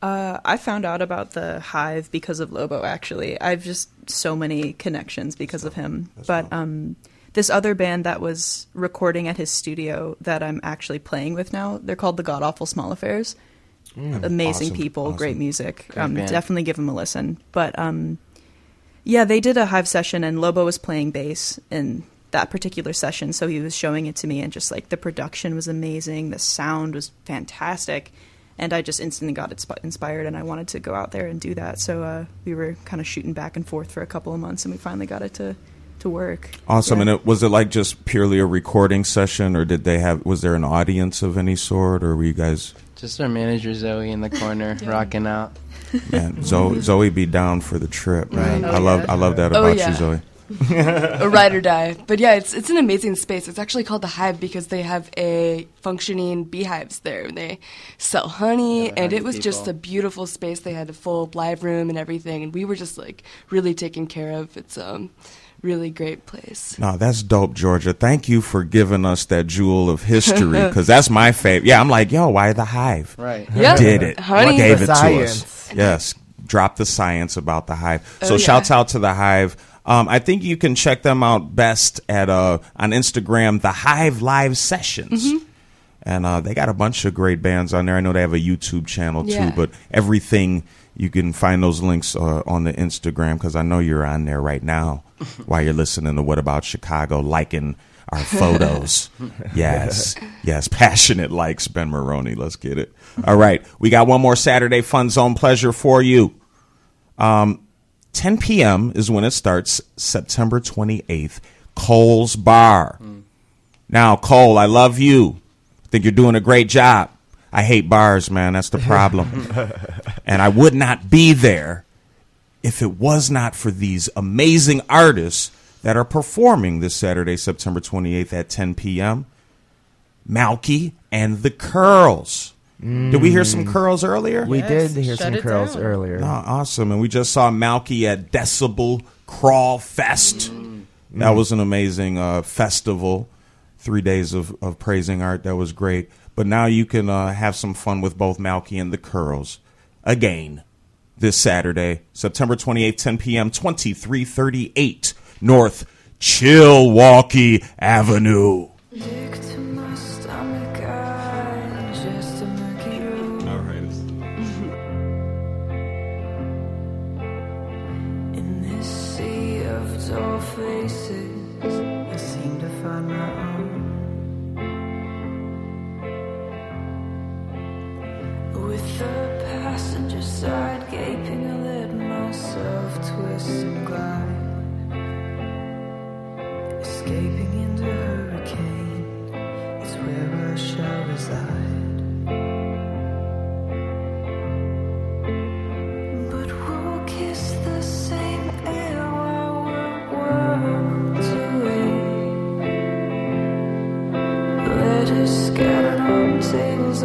Uh, I found out about the Hive because of Lobo. Actually, I've just so many connections because of him. but um, this other band that was recording at his studio that I'm actually playing with now, they're called the God Awful Small Affairs. Mm. Amazing Awesome, people, awesome. great music. Great um, definitely give them a listen. But um, yeah, they did a Hive session, and Lobo was playing bass in that particular session. So he was showing it to me, and just like the production was amazing, the sound was fantastic, and I just instantly got insp- inspired, and I wanted to go out there and do that. So uh, we were kind of shooting back and forth for a couple of months, and we finally got it to to work. Awesome. Yeah. And it, was it like just purely a recording session, or did they have? Was there an audience of any sort, or were you guys? Just our manager Zoe in the corner rocking out. Man, Zoe, Zoe be down for the trip, right? Oh, I love, yeah. I love that Oh, about yeah. you, Zoe. a ride or die. But yeah, it's it's an amazing space. It's actually called the Hive because they have a functioning beehives there. They sell honey, and it was just a beautiful space. They had a full live room and everything, and we were just like really taken care of. It's um really great place. No, that's dope, Georgia. Thank you for giving us that jewel of history because that's my favorite. Yeah, I'm like, yo, why the hive? Right. Yeah. Did it? Honey. Gave The it to us. science. Yes, drop the science about the hive. Oh, so yeah. shouts out to the hive. Um, I think you can check them out best at uh, on Instagram, the Hive Live Sessions. Mm-hmm. And uh, they got a bunch of great bands on there. I know they have a YouTube channel Yeah. too, but everything you can find those links uh, on the Instagram because I know you're on there right now while you're listening to What About Chicago, liking our photos. yes, yes, passionate likes Ben Maroney. Let's get it. All right, we got one more Saturday Fun Zone pleasure for you. Um, 10 p.m. is when it starts, September 28th. Cole's Bar. Now, Cole, I love you. I think you're doing a great job. I hate bars, man. That's the problem. and I would not be there if it was not for these amazing artists that are performing this Saturday, September 28th at 10 p.m. Malky and the Curls. Did we hear some mm. curls earlier? We Yes, did hear shut some curls down. earlier. Oh, awesome. And we just saw Malky at Decibel Crawl Fest. Mm. That was an amazing uh, festival. Three days of, of praising art. That was great. But now you can uh, have some fun with both Malky and the Curls again this Saturday, September 28th, 10 p.m., 2338 North Milwaukee Avenue. With the passenger side gaping, I let myself twist and glide. Escaping into hurricane is where I shall reside. But we'll scattered on tables,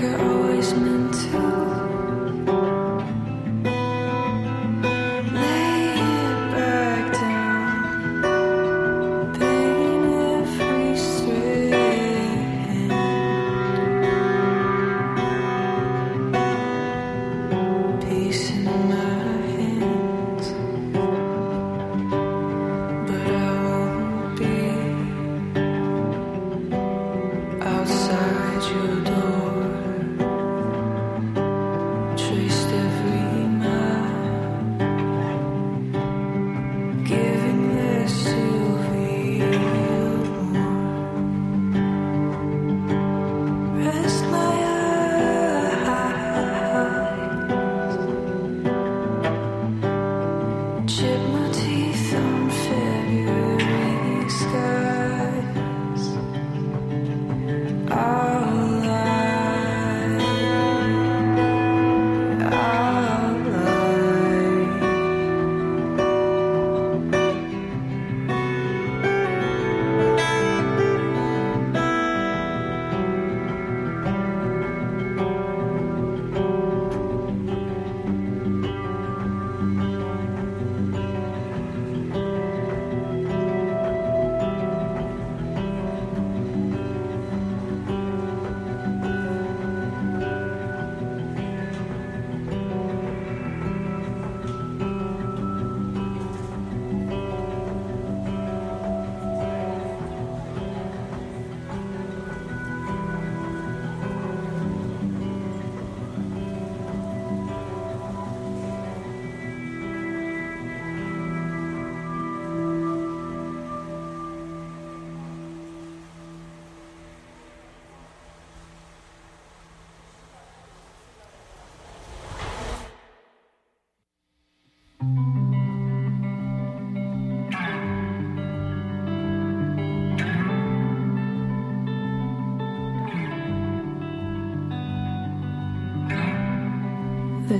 girl.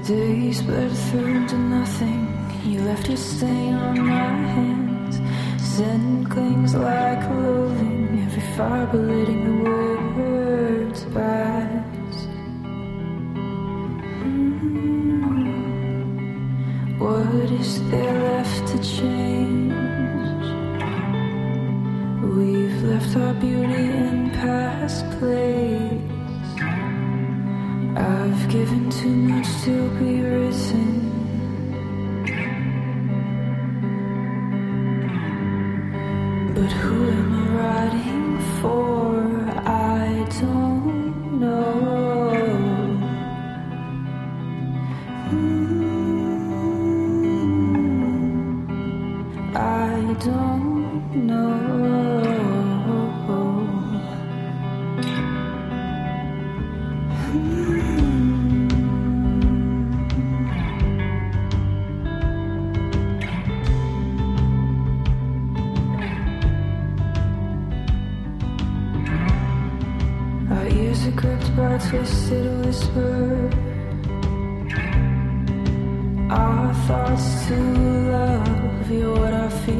Days bled through to nothing. You left a stain on my hands. Sin clings like loathing. Every fiber letting the twisted whisper. Our thoughts to love, you're what I feed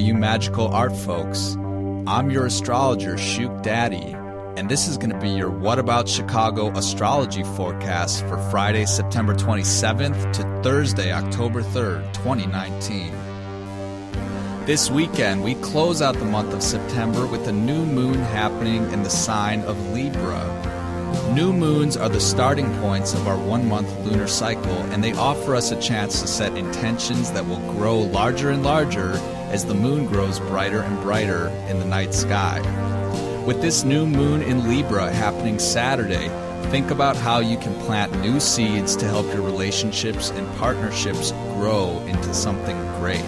you magical art folks. I'm your astrologer, Shook Daddy, and this is going to be your What About Chicago astrology forecast for Friday, September 27th to Thursday, October 3rd, 2019. This weekend, we close out the month of September with a new moon happening in the sign of Libra. New moons are the starting points of our one month lunar cycle, and they offer us a chance to set intentions that will grow larger and larger as the moon grows brighter and brighter in the night sky. With this new moon in Libra happening Saturday, think about how you can plant new seeds to help your relationships and partnerships grow into something great.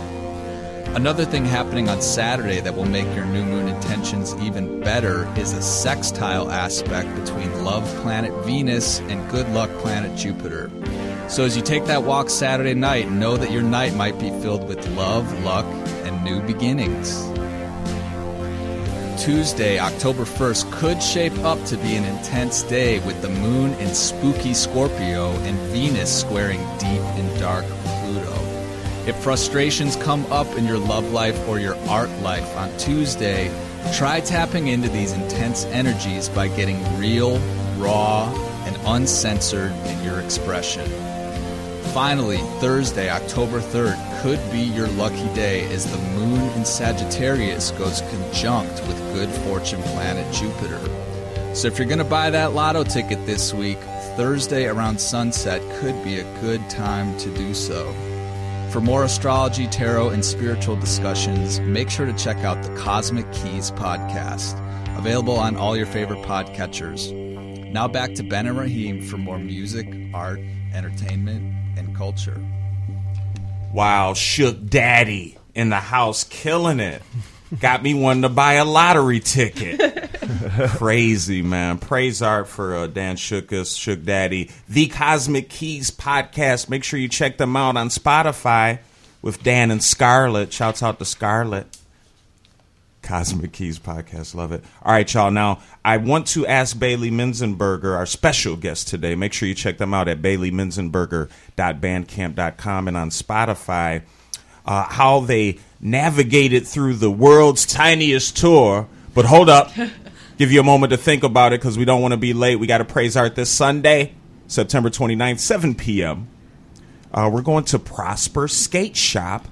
Another thing happening on Saturday that will make your new moon intentions even better is a sextile aspect between love planet Venus and good luck planet Jupiter. So as you take that walk Saturday night, know that your night might be filled with love, luck, new beginnings. Tuesday, October 1st, could shape up to be an intense day with the moon in spooky Scorpio and Venus squaring deep and dark Pluto. If frustrations come up in your love life or your art life on Tuesday, try tapping into these intense energies by getting real, raw, and uncensored in your expression. Finally, Thursday, October 3rd, could be your lucky day as the moon in Sagittarius goes conjunct with good fortune planet Jupiter. So if you're going to buy that lotto ticket this week, Thursday around sunset could be a good time to do so. For more astrology, tarot, and spiritual discussions, make sure to check out the Cosmic Keys podcast, available on all your favorite podcatchers. Now back to Ben and Raheem for more music, art, entertainment, and culture. Wow, Shook Daddy in the house killing it. Got me wanting to buy a lottery ticket. Crazy, man. Praise art for uh, Dan Shookus, Shook Daddy. The Cosmic Keys podcast. Make sure you check them out on Spotify with Dan and Scarlett. Shouts out to Scarlett. Cosmic Keys podcast. Love it. All right, y'all. Now, I want to ask Bailey Minzenberger, our special guest today. Make sure you check them out at baileyminzenberger.bandcamp.com and on Spotify, uh, how they navigated through the world's tiniest tour. But hold up. Give you a moment to think about it because we don't want to be late. We got to praise art this Sunday, September 29th, 7 p.m. Uh, we're going to Prosper Skate Shop.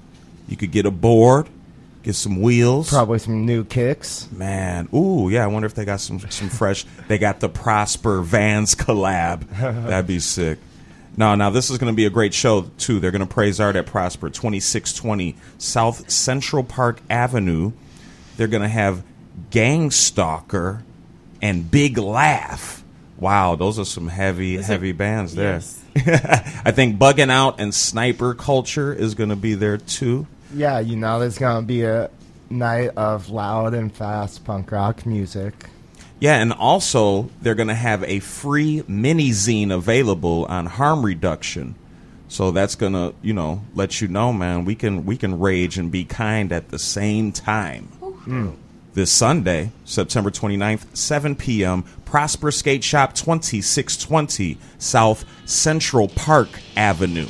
You could get a board, get some wheels. Probably some new kicks. Man, ooh, yeah. I wonder if they got some some fresh. They got the Prosper Vans collab. That'd be sick. No, now this is going to be a great show too. They're going to praise art at Prosper, twenty six twenty South Central Park Avenue. They're going to have Gang Stalker and Big Laugh. Wow, those are some heavy, heavy bands there. I think Bugging Out and Sniper Culture is going to be there too. Yeah, you know, there's gonna be a night of loud and fast punk rock music. Yeah, and also they're going to have a free mini zine available on harm reduction. So that's going to, you know, let you know, man, we can we can rage and be kind at the same time. Hmm. This Sunday, September 29th, 7 p.m., Prosper Skate Shop 2620 South Central Park Avenue.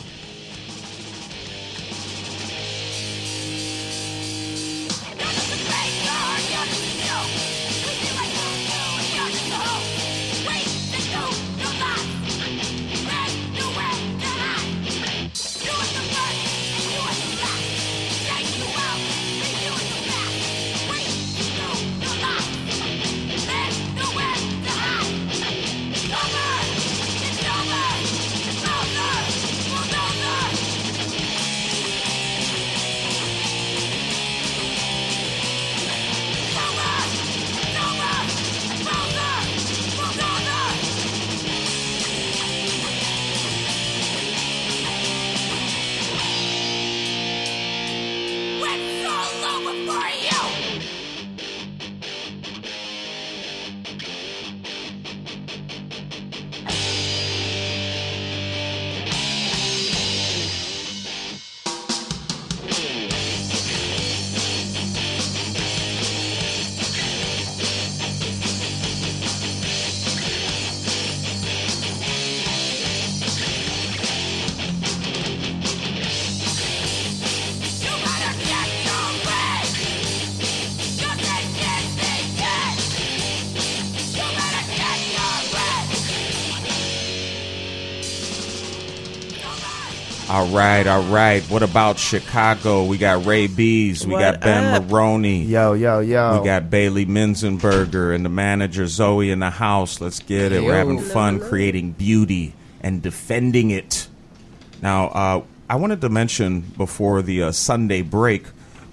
All right, all right. What about Chicago? We got Ray Bees. We got Ben up? Maroney. Yo, yo, yo. We got Bailey Minzenberger and the manager Zoe in the house. Let's get it. We're having fun creating beauty and defending it. Now, uh, I wanted to mention before the uh, Sunday break,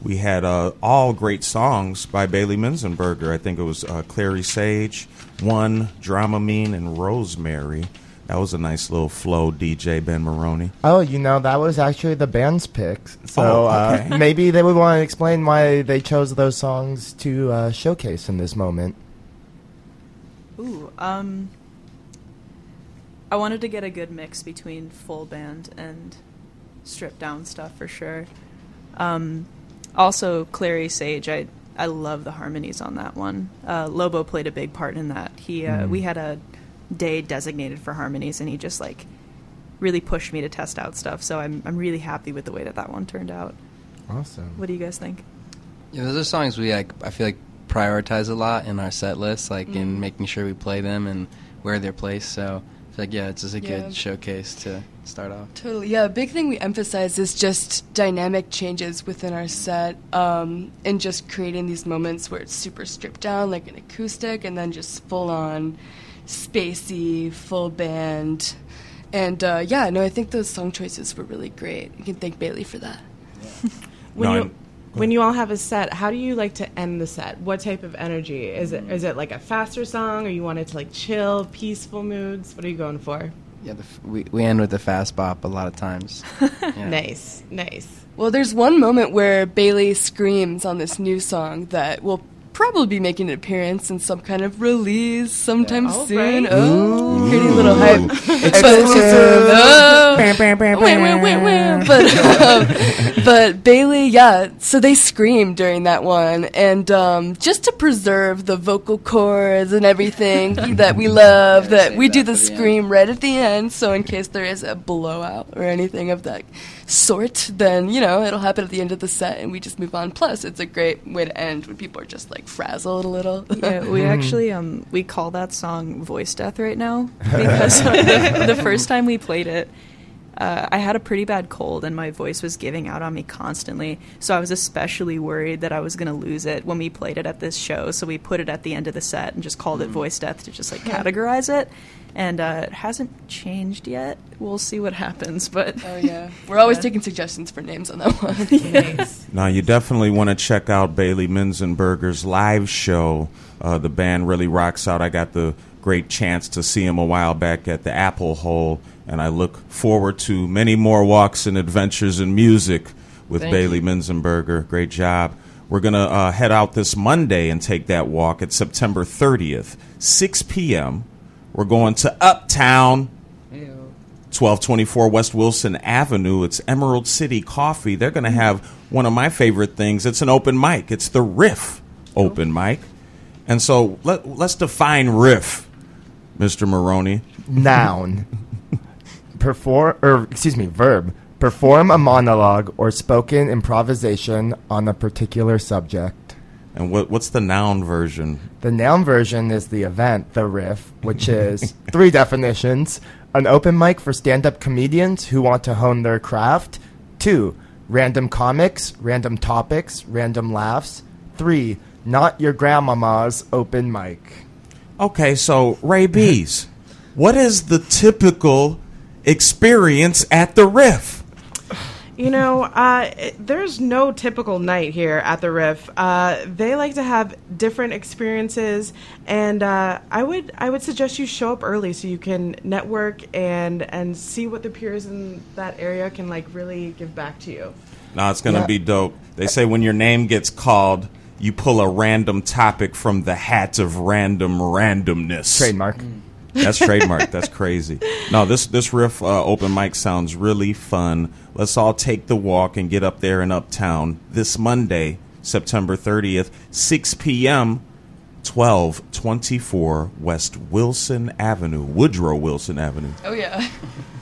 we had uh, all great songs by Bailey Minzenberger. I think it was uh, Clary Sage, One, Dramamine, and Rosemary. That was a nice little flow, DJ Ben Maroney. Oh, you know, that was actually the band's pick. So Oh, okay. uh, maybe they would want to explain why they chose those songs to uh, showcase in this moment. Ooh, um, I wanted to get a good mix between full band and stripped down stuff for sure. Um, also, Clary Sage, I I love the harmonies on that one. Uh, Lobo played a big part in that. He uh, Mm. we had a day designated for harmonies, and he just like really pushed me to test out stuff. So I'm I'm really happy with the way that that one turned out. Awesome. What do you guys think? Yeah, those are songs we like. I feel like prioritize a lot in our set list, like in Mm. making sure we play them and where they're placed. So I feel like yeah, it's just a Yeah. good showcase to start off. Totally. Yeah, a big thing we emphasize is just dynamic changes within our set um, and just creating these moments where it's super stripped down, like an acoustic, and then just full on spacey, full band. And uh, yeah, no, I think those song choices were really great. You can thank Bailey for that. When No, you when you all have a set, how do you like to end the set? What type of energy is it? Is it like a faster song, or you want it to like chill, peaceful moods? What are you going for? Yeah, the f- we we end with the fast bop a lot of times. Yeah. Nice, nice. Well, there's one moment where Bailey screams on this new song that will probably be making an appearance in some kind of release sometime Oh, soon. right. Oh, creating a little hype. Exclusive. Oh. But, um, but Bailey, yeah. So they screamed during that one, and um, just to preserve the vocal cords and everything that we love, Yeah, that we do the for the end. scream right at the end. So in case there is a blowout or anything of that sort, then you know it'll happen at the end of the set, and we just move on. Plus, it's a great way to end when people are just like frazzled a little. Yeah, we actually um we call that song voice death right now because the, the first time we played it, uh, I had a pretty bad cold and my voice was giving out on me constantly. So I was especially worried that I was going to lose it when we played it at this show. So we put it at the end of the set and just called it voice death to just like categorize it. And uh, it hasn't changed yet. We'll see what happens, but Oh yeah, we're always Yeah. taking suggestions for names on that one. Nice. Now you definitely want to check out Bailey Minzenberger's live show. Uh, the band really rocks out. I got the great chance to see him a while back at the Apple Hole, and I look forward to many more walks and adventures in music with Thank Bailey you. Minzenberger. Great job. We're gonna uh, head out this Monday and take that walk. It's September 30th, 6 p.m. We're going to Uptown. 1224 West Wilson Avenue. It's Emerald City Coffee. They're going to have one of my favorite things. It's an open mic. It's the Riff open oh. mic. And so let, let's define Riff, Mr. Maroney. Noun. Perform, or excuse me, verb. Perform a monologue or spoken improvisation on a particular subject. And what, what's the noun version? The noun version is the event, the riff, which is three definitions an open mic for stand up comedians who want to hone their craft, two, random comics, random topics, random laughs, three, not your grandmama's open mic. Okay, so Ray B's, what is the typical experience at the Riff? You know, uh, it- there's no typical night here at the Riff. Uh, they like to have different experiences, and uh, I would I would suggest you show up early so you can network and and see what the peers in that area can like really give back to you. No, it's going to Yeah. be dope. They say when your name gets called, you pull a random topic from the hat of random randomness. Trademark. That's trademark. That's crazy. No, this this riff uh, open mic sounds really fun. Let's all take the walk and get up there in Uptown this Monday, September 30th, 6 p.m. 1224 West Wilson Avenue, Woodrow Wilson Avenue. oh yeah.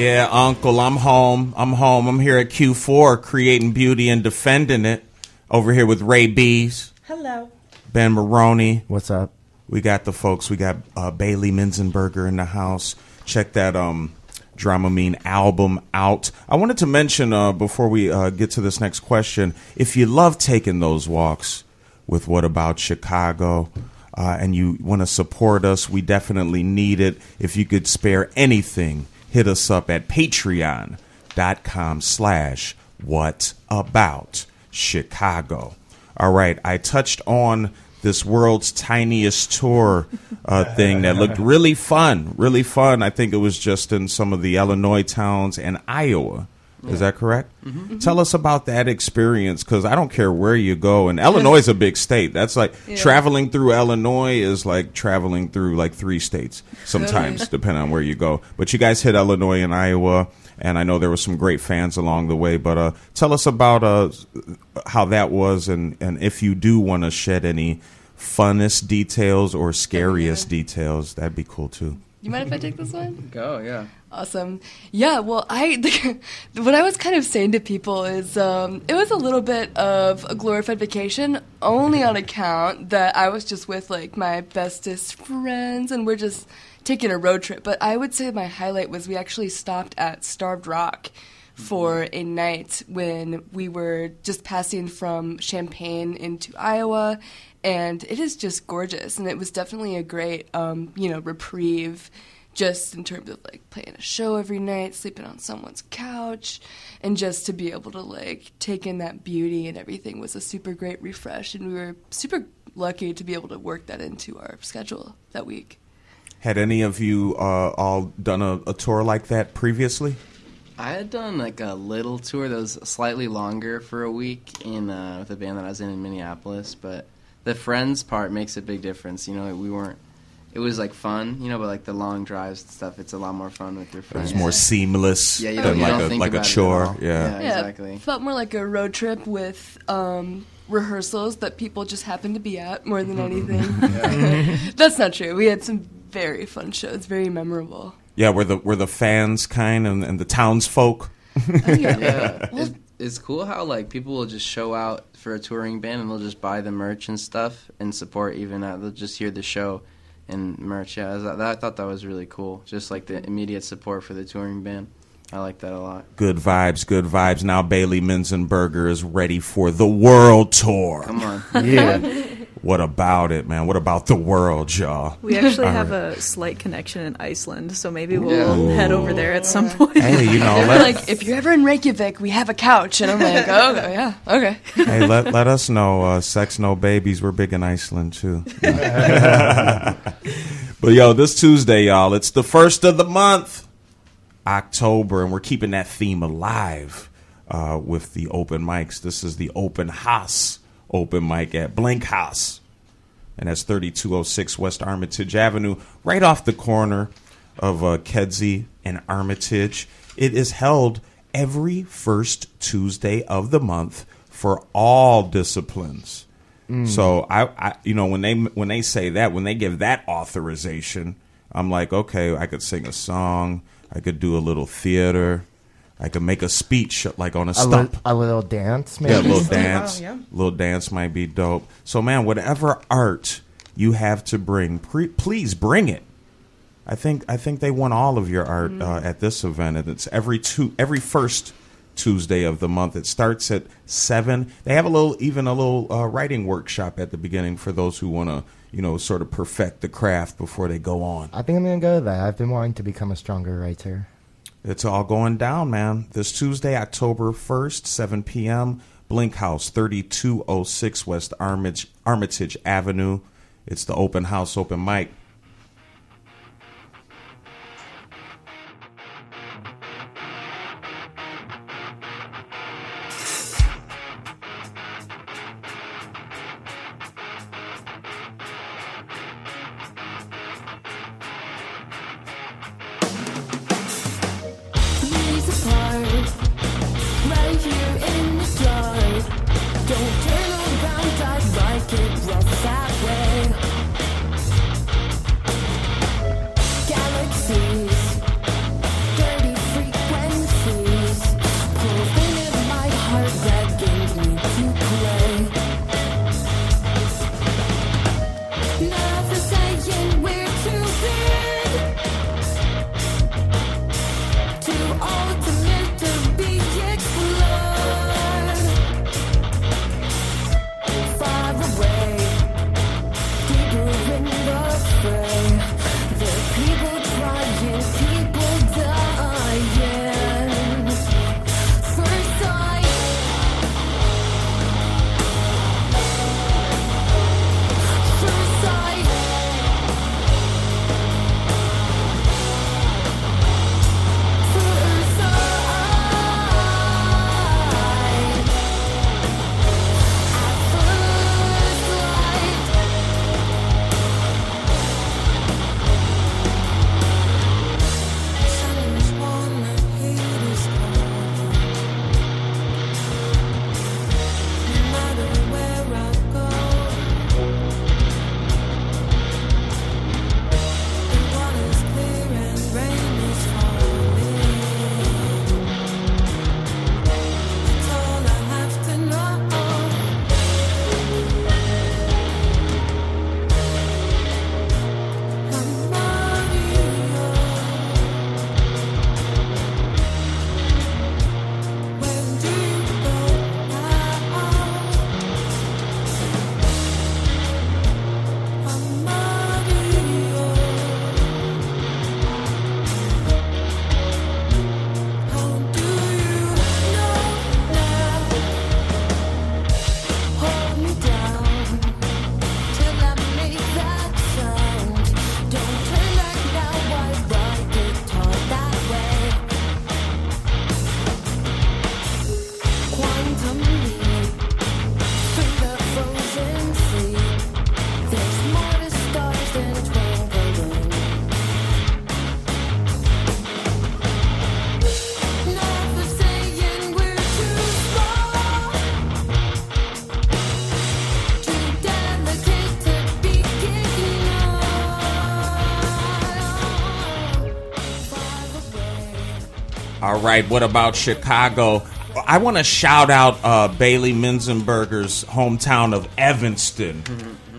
Yeah, Uncle, I'm home. I'm home. I'm here at Q4 creating beauty and defending it. Over here with Ray Bees, Hello. Ben Maroney. What's up? We got the folks. We got uh, Bailey Minzenberger in the house. Check that um, Dramamine album out. I wanted to mention uh, before we uh, get to this next question if you love taking those walks with What About Chicago uh, and you want to support us, we definitely need it. If you could spare anything, hit us up at patreon.com slash what about Chicago. All right, I touched on this world's tiniest tour uh, thing that looked really fun, really fun. I think it was just in some of the Illinois towns and Iowa. Is that correct? Tell us about that experience because I don't care where you go, and Illinois is a big state. That's like Yeah. traveling through Illinois is like traveling through like three states sometimes, depending on where you go. But you guys hit Illinois and Iowa, and I know there were some great fans along the way. But uh, tell us about uh, how that was, and and if you do want to shed any funnest details or scariest details, that'd be cool too. You mind if I take this one? Go, yeah. Awesome. Yeah, well, I what I was kind of saying to people is um, it was a little bit of a glorified vacation, only on account that I was just with like my bestest friends and we're just taking a road trip. But I would say my highlight was we actually stopped at Starved Rock for a night when we were just passing from Champaign into Iowa, and it is just gorgeous. And it was definitely a great, um, you know, reprieve just in terms of like playing a show every night, sleeping on someone's couch, and just to be able to like take in that beauty and everything was a super great refresh. And we were super lucky to be able to work that into our schedule that week. Had any of you uh, all done a, a tour like that previously? I had done like a little tour that was slightly longer for a week in uh, with a band that I was in in Minneapolis, but the friends part makes a big difference. You know, we weren't. It was like fun, you know, but like the long drives and stuff, it's a lot more fun with your It friends. was more seamless Yeah, you than don't, you like don't a think like a about it at chore. all. Yeah. yeah, exactly. Felt more like a road trip with um, rehearsals that people just happened to be at more than anything. That's not true. We had some very fun shows, very memorable. Yeah, we're the we're the fans kind and, and the townsfolk. yeah, it's, it's cool how like people will just show out for a touring band and they'll just buy the merch and stuff and support. Even uh, they'll just hear the show and merch. Yeah, that, that, I thought that was really cool. Just like the immediate support for the touring band. I like that a lot. Good vibes, good vibes. Now Bailey Minzenberger is ready for the world tour. Come on. Yeah. What about it, man? What about the world, y'all? We actually All have right. a slight connection in Iceland, so maybe we'll head over there at some point. Hey, you know, let, like, if you're ever in Reykjavik, we have a couch. And I'm like, oh, okay, yeah, okay. hey, let let us know. Uh, Sex no babies. We're big in Iceland too. but yo, this Tuesday, y'all, it's the first of the month, October, and we're keeping that theme alive uh, with the open mics. This is the open house open mic at Blink House, and that's 3206 West Armitage Avenue, right off the corner of uh, Kedzie and Armitage. It is held every first Tuesday of the month for all disciplines. So I, I, you know, when they when they say that, when they give that authorization, I'm like, okay, I could sing a song, I could do a little theater, I could make a speech like on a A, stump. li- a little dance, maybe. Yeah, a little Oh, wow, dance. yeah. little dance might be dope. So, man, whatever art you have to bring, pre- please bring it. I think I think they want all of your art Mm-hmm. uh, at this event, and it's every two every first Tuesday of the month. It starts at seven. They have a little even a little uh, writing workshop at the beginning for those who want to you know sort of perfect the craft before they go on. I think I'm gonna go to that. I've been wanting to become a stronger writer. It's all going down, man. This Tuesday, October 1st, 7 p.m., Blink House, 3206 West Armitage, Armitage Avenue. It's the open house, open mic. All right, what about Chicago? I want to shout out uh, Bailey Minzenberger's hometown of Evanston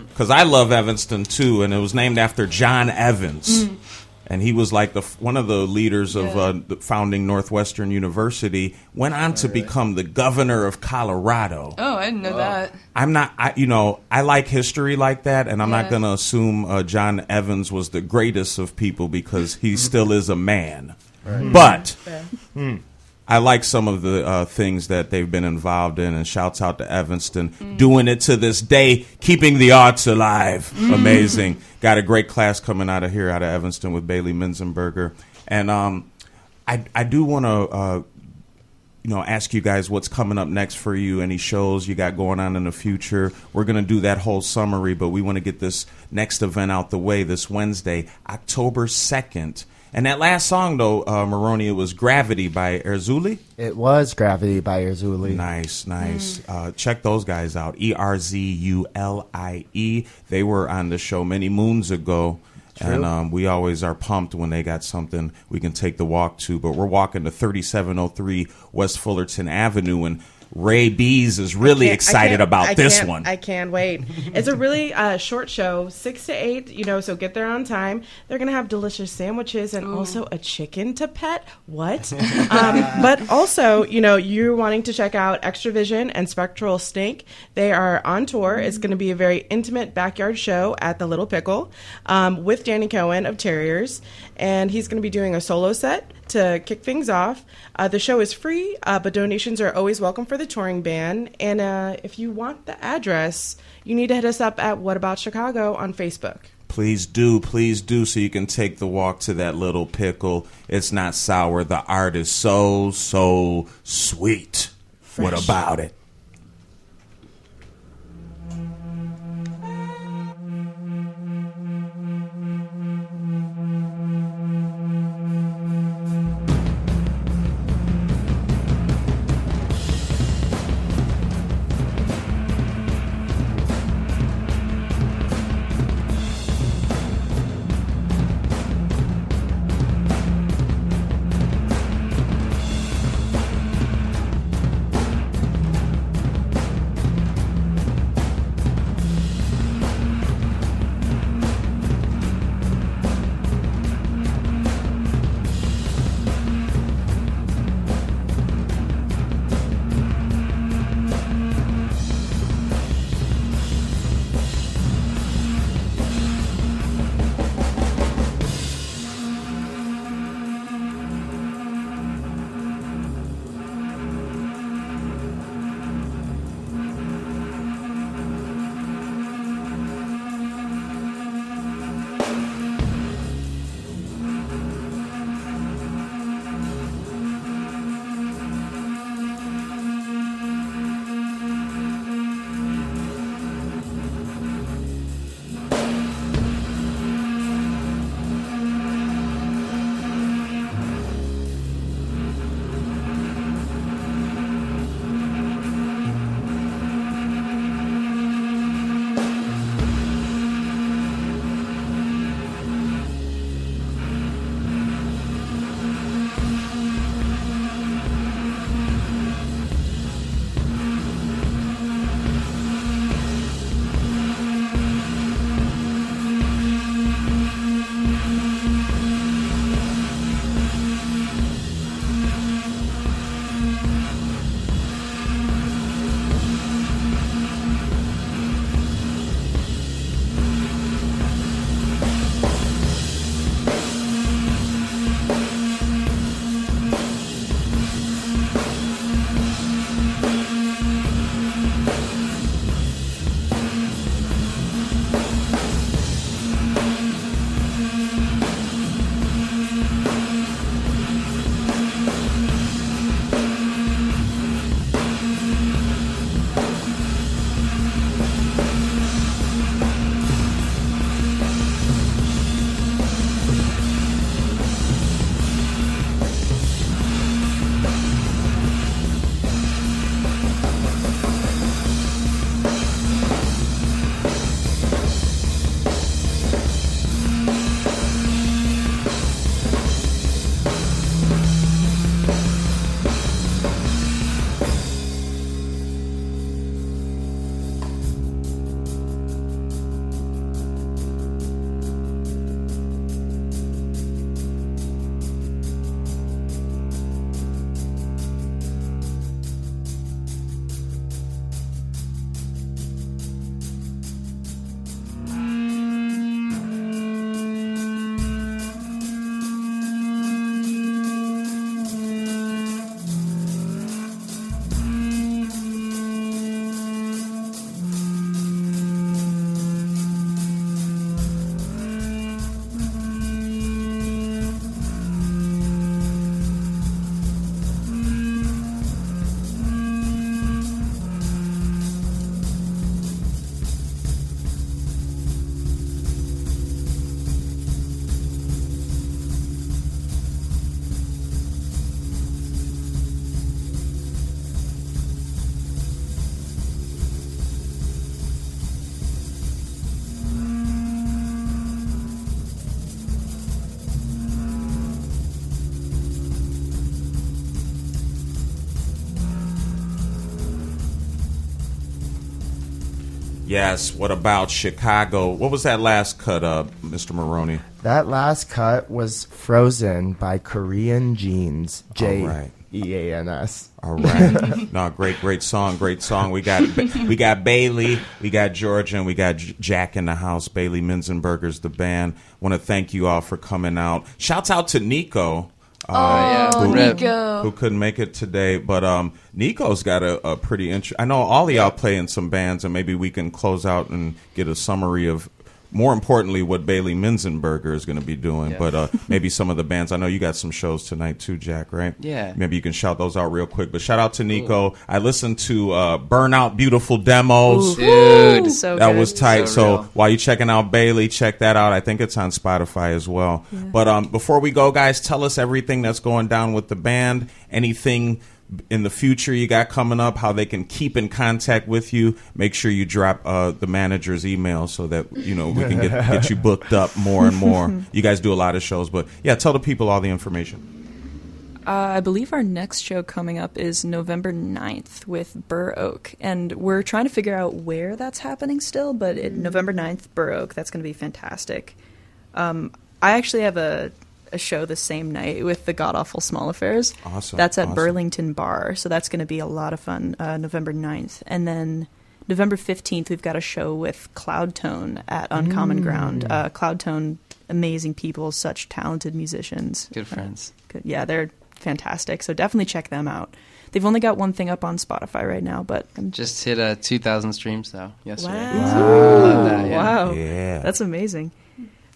because I love Evanston too, and it was named after John Evans. Mm. And he was like the one of the leaders of uh, founding Northwestern University. Went on to become the governor of Colorado. Oh, I didn't know that. I'm not, I, you know, I like history like that, and I'm not going to assume uh, John Evans was the greatest of people because he still is a man. Right. But Fair. I like some of the uh, things that they've been involved in, and shouts out to Evanston doing it to this day, keeping the arts alive. Mm. Amazing. Got a great class coming out of here, out of Evanston, with Bailey Minzenberger, and um, I I do want to. Uh, you know, ask you guys what's coming up next for you, any shows you got going on in the future. We're going to do that whole summary, but we want to get this next event out the way this Wednesday, October 2nd. And that last song, though, uh, Maroney, it was Gravity by Erzulie. It was Gravity by Erzulie. Nice, nice. Uh, check those guys out. E R Z U L I E. They were on the show many moons ago. True. And um, we always are pumped when they got something we can take the walk to. But we're walking to 3703 West Fullerton Avenue, and Ray Bees is really excited about I this one. I can't wait. It's a really uh, short show, six to eight. You know, so get there on time. They're gonna have delicious sandwiches and also a chicken to pet. What? um, but also, you know, you're wanting to check out Extra Vision and Spectral Stink. They are on tour. It's going to be a very intimate backyard show at the Little Pickle um, with Danny Cohen of Terriers, and he's going to be doing a solo set to kick things off. Uh, the show is free, uh, but donations are always welcome for the touring band. And uh, if you want the address, you need to hit us up at What About Chicago on Facebook. Please do, please do, so you can take the walk to that little pickle. It's not sour. The art is so, so sweet. What about it? Yes. What about Chicago? What was that last cut up, Mr. Maroney? That last cut was Frozen by Korean Jeans. J All right. E A N S. All right. no, great, great song, great song. We got we got Bailey, we got Georgia, and we got Jack in the house. Bailey Minzenberger's the band. Want to thank you all for coming out. Shouts out to Nico. Uh, Oh, who, Nico. who couldn't make it today, but um, Nico's got a, a pretty interesting. I know all of y'all play in some bands, and maybe we can close out and get a summary of. More importantly, what Bailey Minzenberger is going to be doing, Yeah. but uh, maybe some of the bands. I know you got some shows tonight too, Jack. Right? Yeah. Maybe you can shout those out real quick. But shout out to Nico. I listened to uh, Burnout Beautiful demos. Dude. So that good. was tight. So So, while you're checking out Bailey, check that out. I think it's on Spotify as well. But um, before we go, guys, tell us everything that's going down with the band. Anything in the future you got coming up? How they can keep in contact with you? Make sure you drop uh, the manager's email so that you know we can get get you booked up more and more. you guys do a lot of shows, but yeah, tell the people all the information. Uh, I believe our next show coming up is November 9th with Burr Oak. And we're trying to figure out where that's happening still, but it, November 9th, Burr Oak, that's going to be fantastic. Um, I actually have a, a show the same night with the God Awful Small Affairs. Awesome, That's at awesome. Burlington Bar, so that's going to be a lot of fun, uh, November 9th. And then November 15th, we've got a show with Cloud Tone at Uncommon Ground. Uh, Cloud Tone, amazing people, such talented musicians. Good friends. Good. Yeah, they're fantastic. So definitely check them out. They've only got one thing up on Spotify right now, but I'm Just hit uh, 2,000 streams though yesterday. Wow. Love that, yeah. wow, Yeah. that's amazing.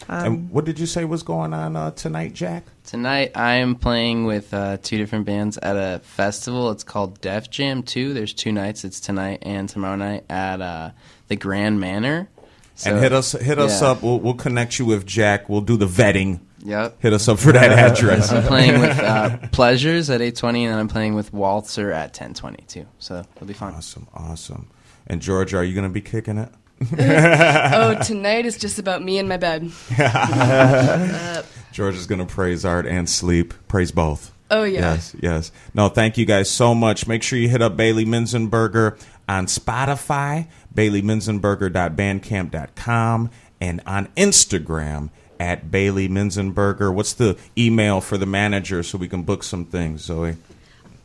Um, and what did you say was going on uh, tonight, Jack? Tonight I am playing with uh, two different bands at a festival. It's called Def Jam 2. There's two nights. It's tonight and tomorrow night at uh, the Grand Manor. So- and hit us hit us Yeah. up. We'll we'll connect you with Jack. We'll do the vetting. Yep. Hit us up for that address. I'm playing with uh, Pleasures at 8:20, and then I'm playing with Waltzer at 10:20 too. So it'll be fun. Awesome, awesome. And George, are you going to be kicking it? Oh, tonight is just about me and my bed. George is going to praise art and sleep. Praise both. Oh, yeah. Yes, yes. No, thank you guys so much. Make sure you hit up Bailey Minzenberger on Spotify, baileyminzenberger.bandcamp.com, and on Instagram at Bailey Minzenberger. What's the email for the manager so we can book some things, Zoe?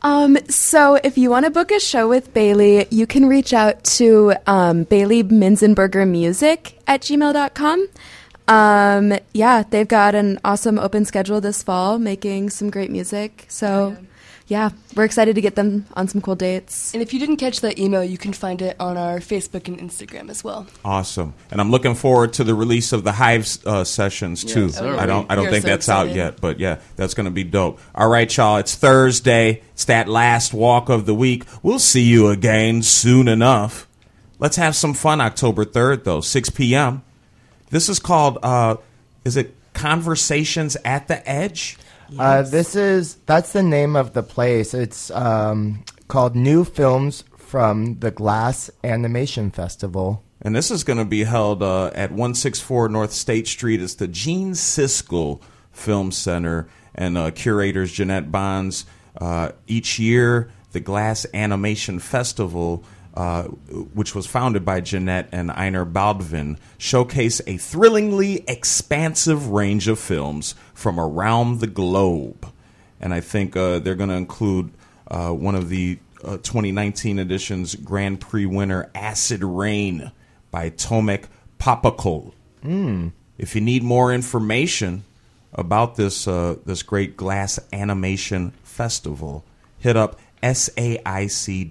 Um, so if you want to book a show with Bailey, you can reach out to um, Bailey Minzenberger Music at gmail.com. Um, yeah, they've got an awesome open schedule this fall, making some great music. So, yeah, we're excited to get them on some cool dates. And if you didn't catch that email, you can find it on our Facebook and Instagram as well. Awesome, and I'm looking forward to the release of the Hives uh, sessions too. sir. I don't, I don't You're think so that's out yet, but yeah, that's going to be dope. All right, y'all, it's Thursday. It's that last walk of the week. We'll see you again soon enough. Let's have some fun. October third, though, 6 p.m. This is called. Uh, is it Conversations at the Edge? Uh, this is that's the name of the place. It's um, called New Films from the GLAS Animation Festival. And this is going to be held uh, at 164 North State Street. It's the Gene Siskel Film Center and uh, curators Jeanette Bonds. Uh, each year, the GLAS Animation Festival, uh, which was founded by Jeanette and Einar Baldwin, showcase a thrillingly expansive range of films from around the globe. And I think uh, they're going to include uh, one of the uh, 2019 edition's Grand Prix winner, Acid Rain, by Tomek Popakul. If you need more information about this uh, this great GLAS animation festival, hit up saic.edu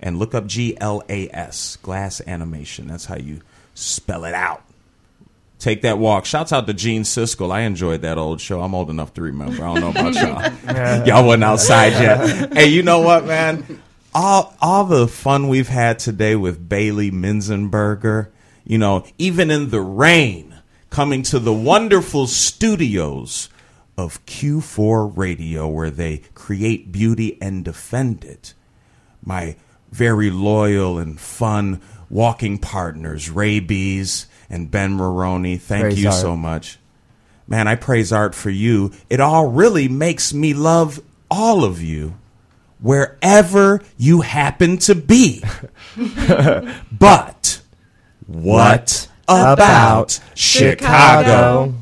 and look up GLAS, glass animation. That's how you spell it out. Take that walk. Shouts out to Gene Siskel. I enjoyed that old show. I'm old enough to remember. I don't know about y'all. y'all wasn't outside yet. hey, you know what, man? All all the fun we've had today with Bailey Minzenberger, you know, even in the rain, coming to the wonderful studios of Q4 Radio where they create beauty and defend it my very loyal and fun walking partners, Ray Bees and Ben Maroney. Thank Praise you Art. so much. Man, I praise art for you. It all really makes me love all of you wherever you happen to be. but what about Chicago? I'm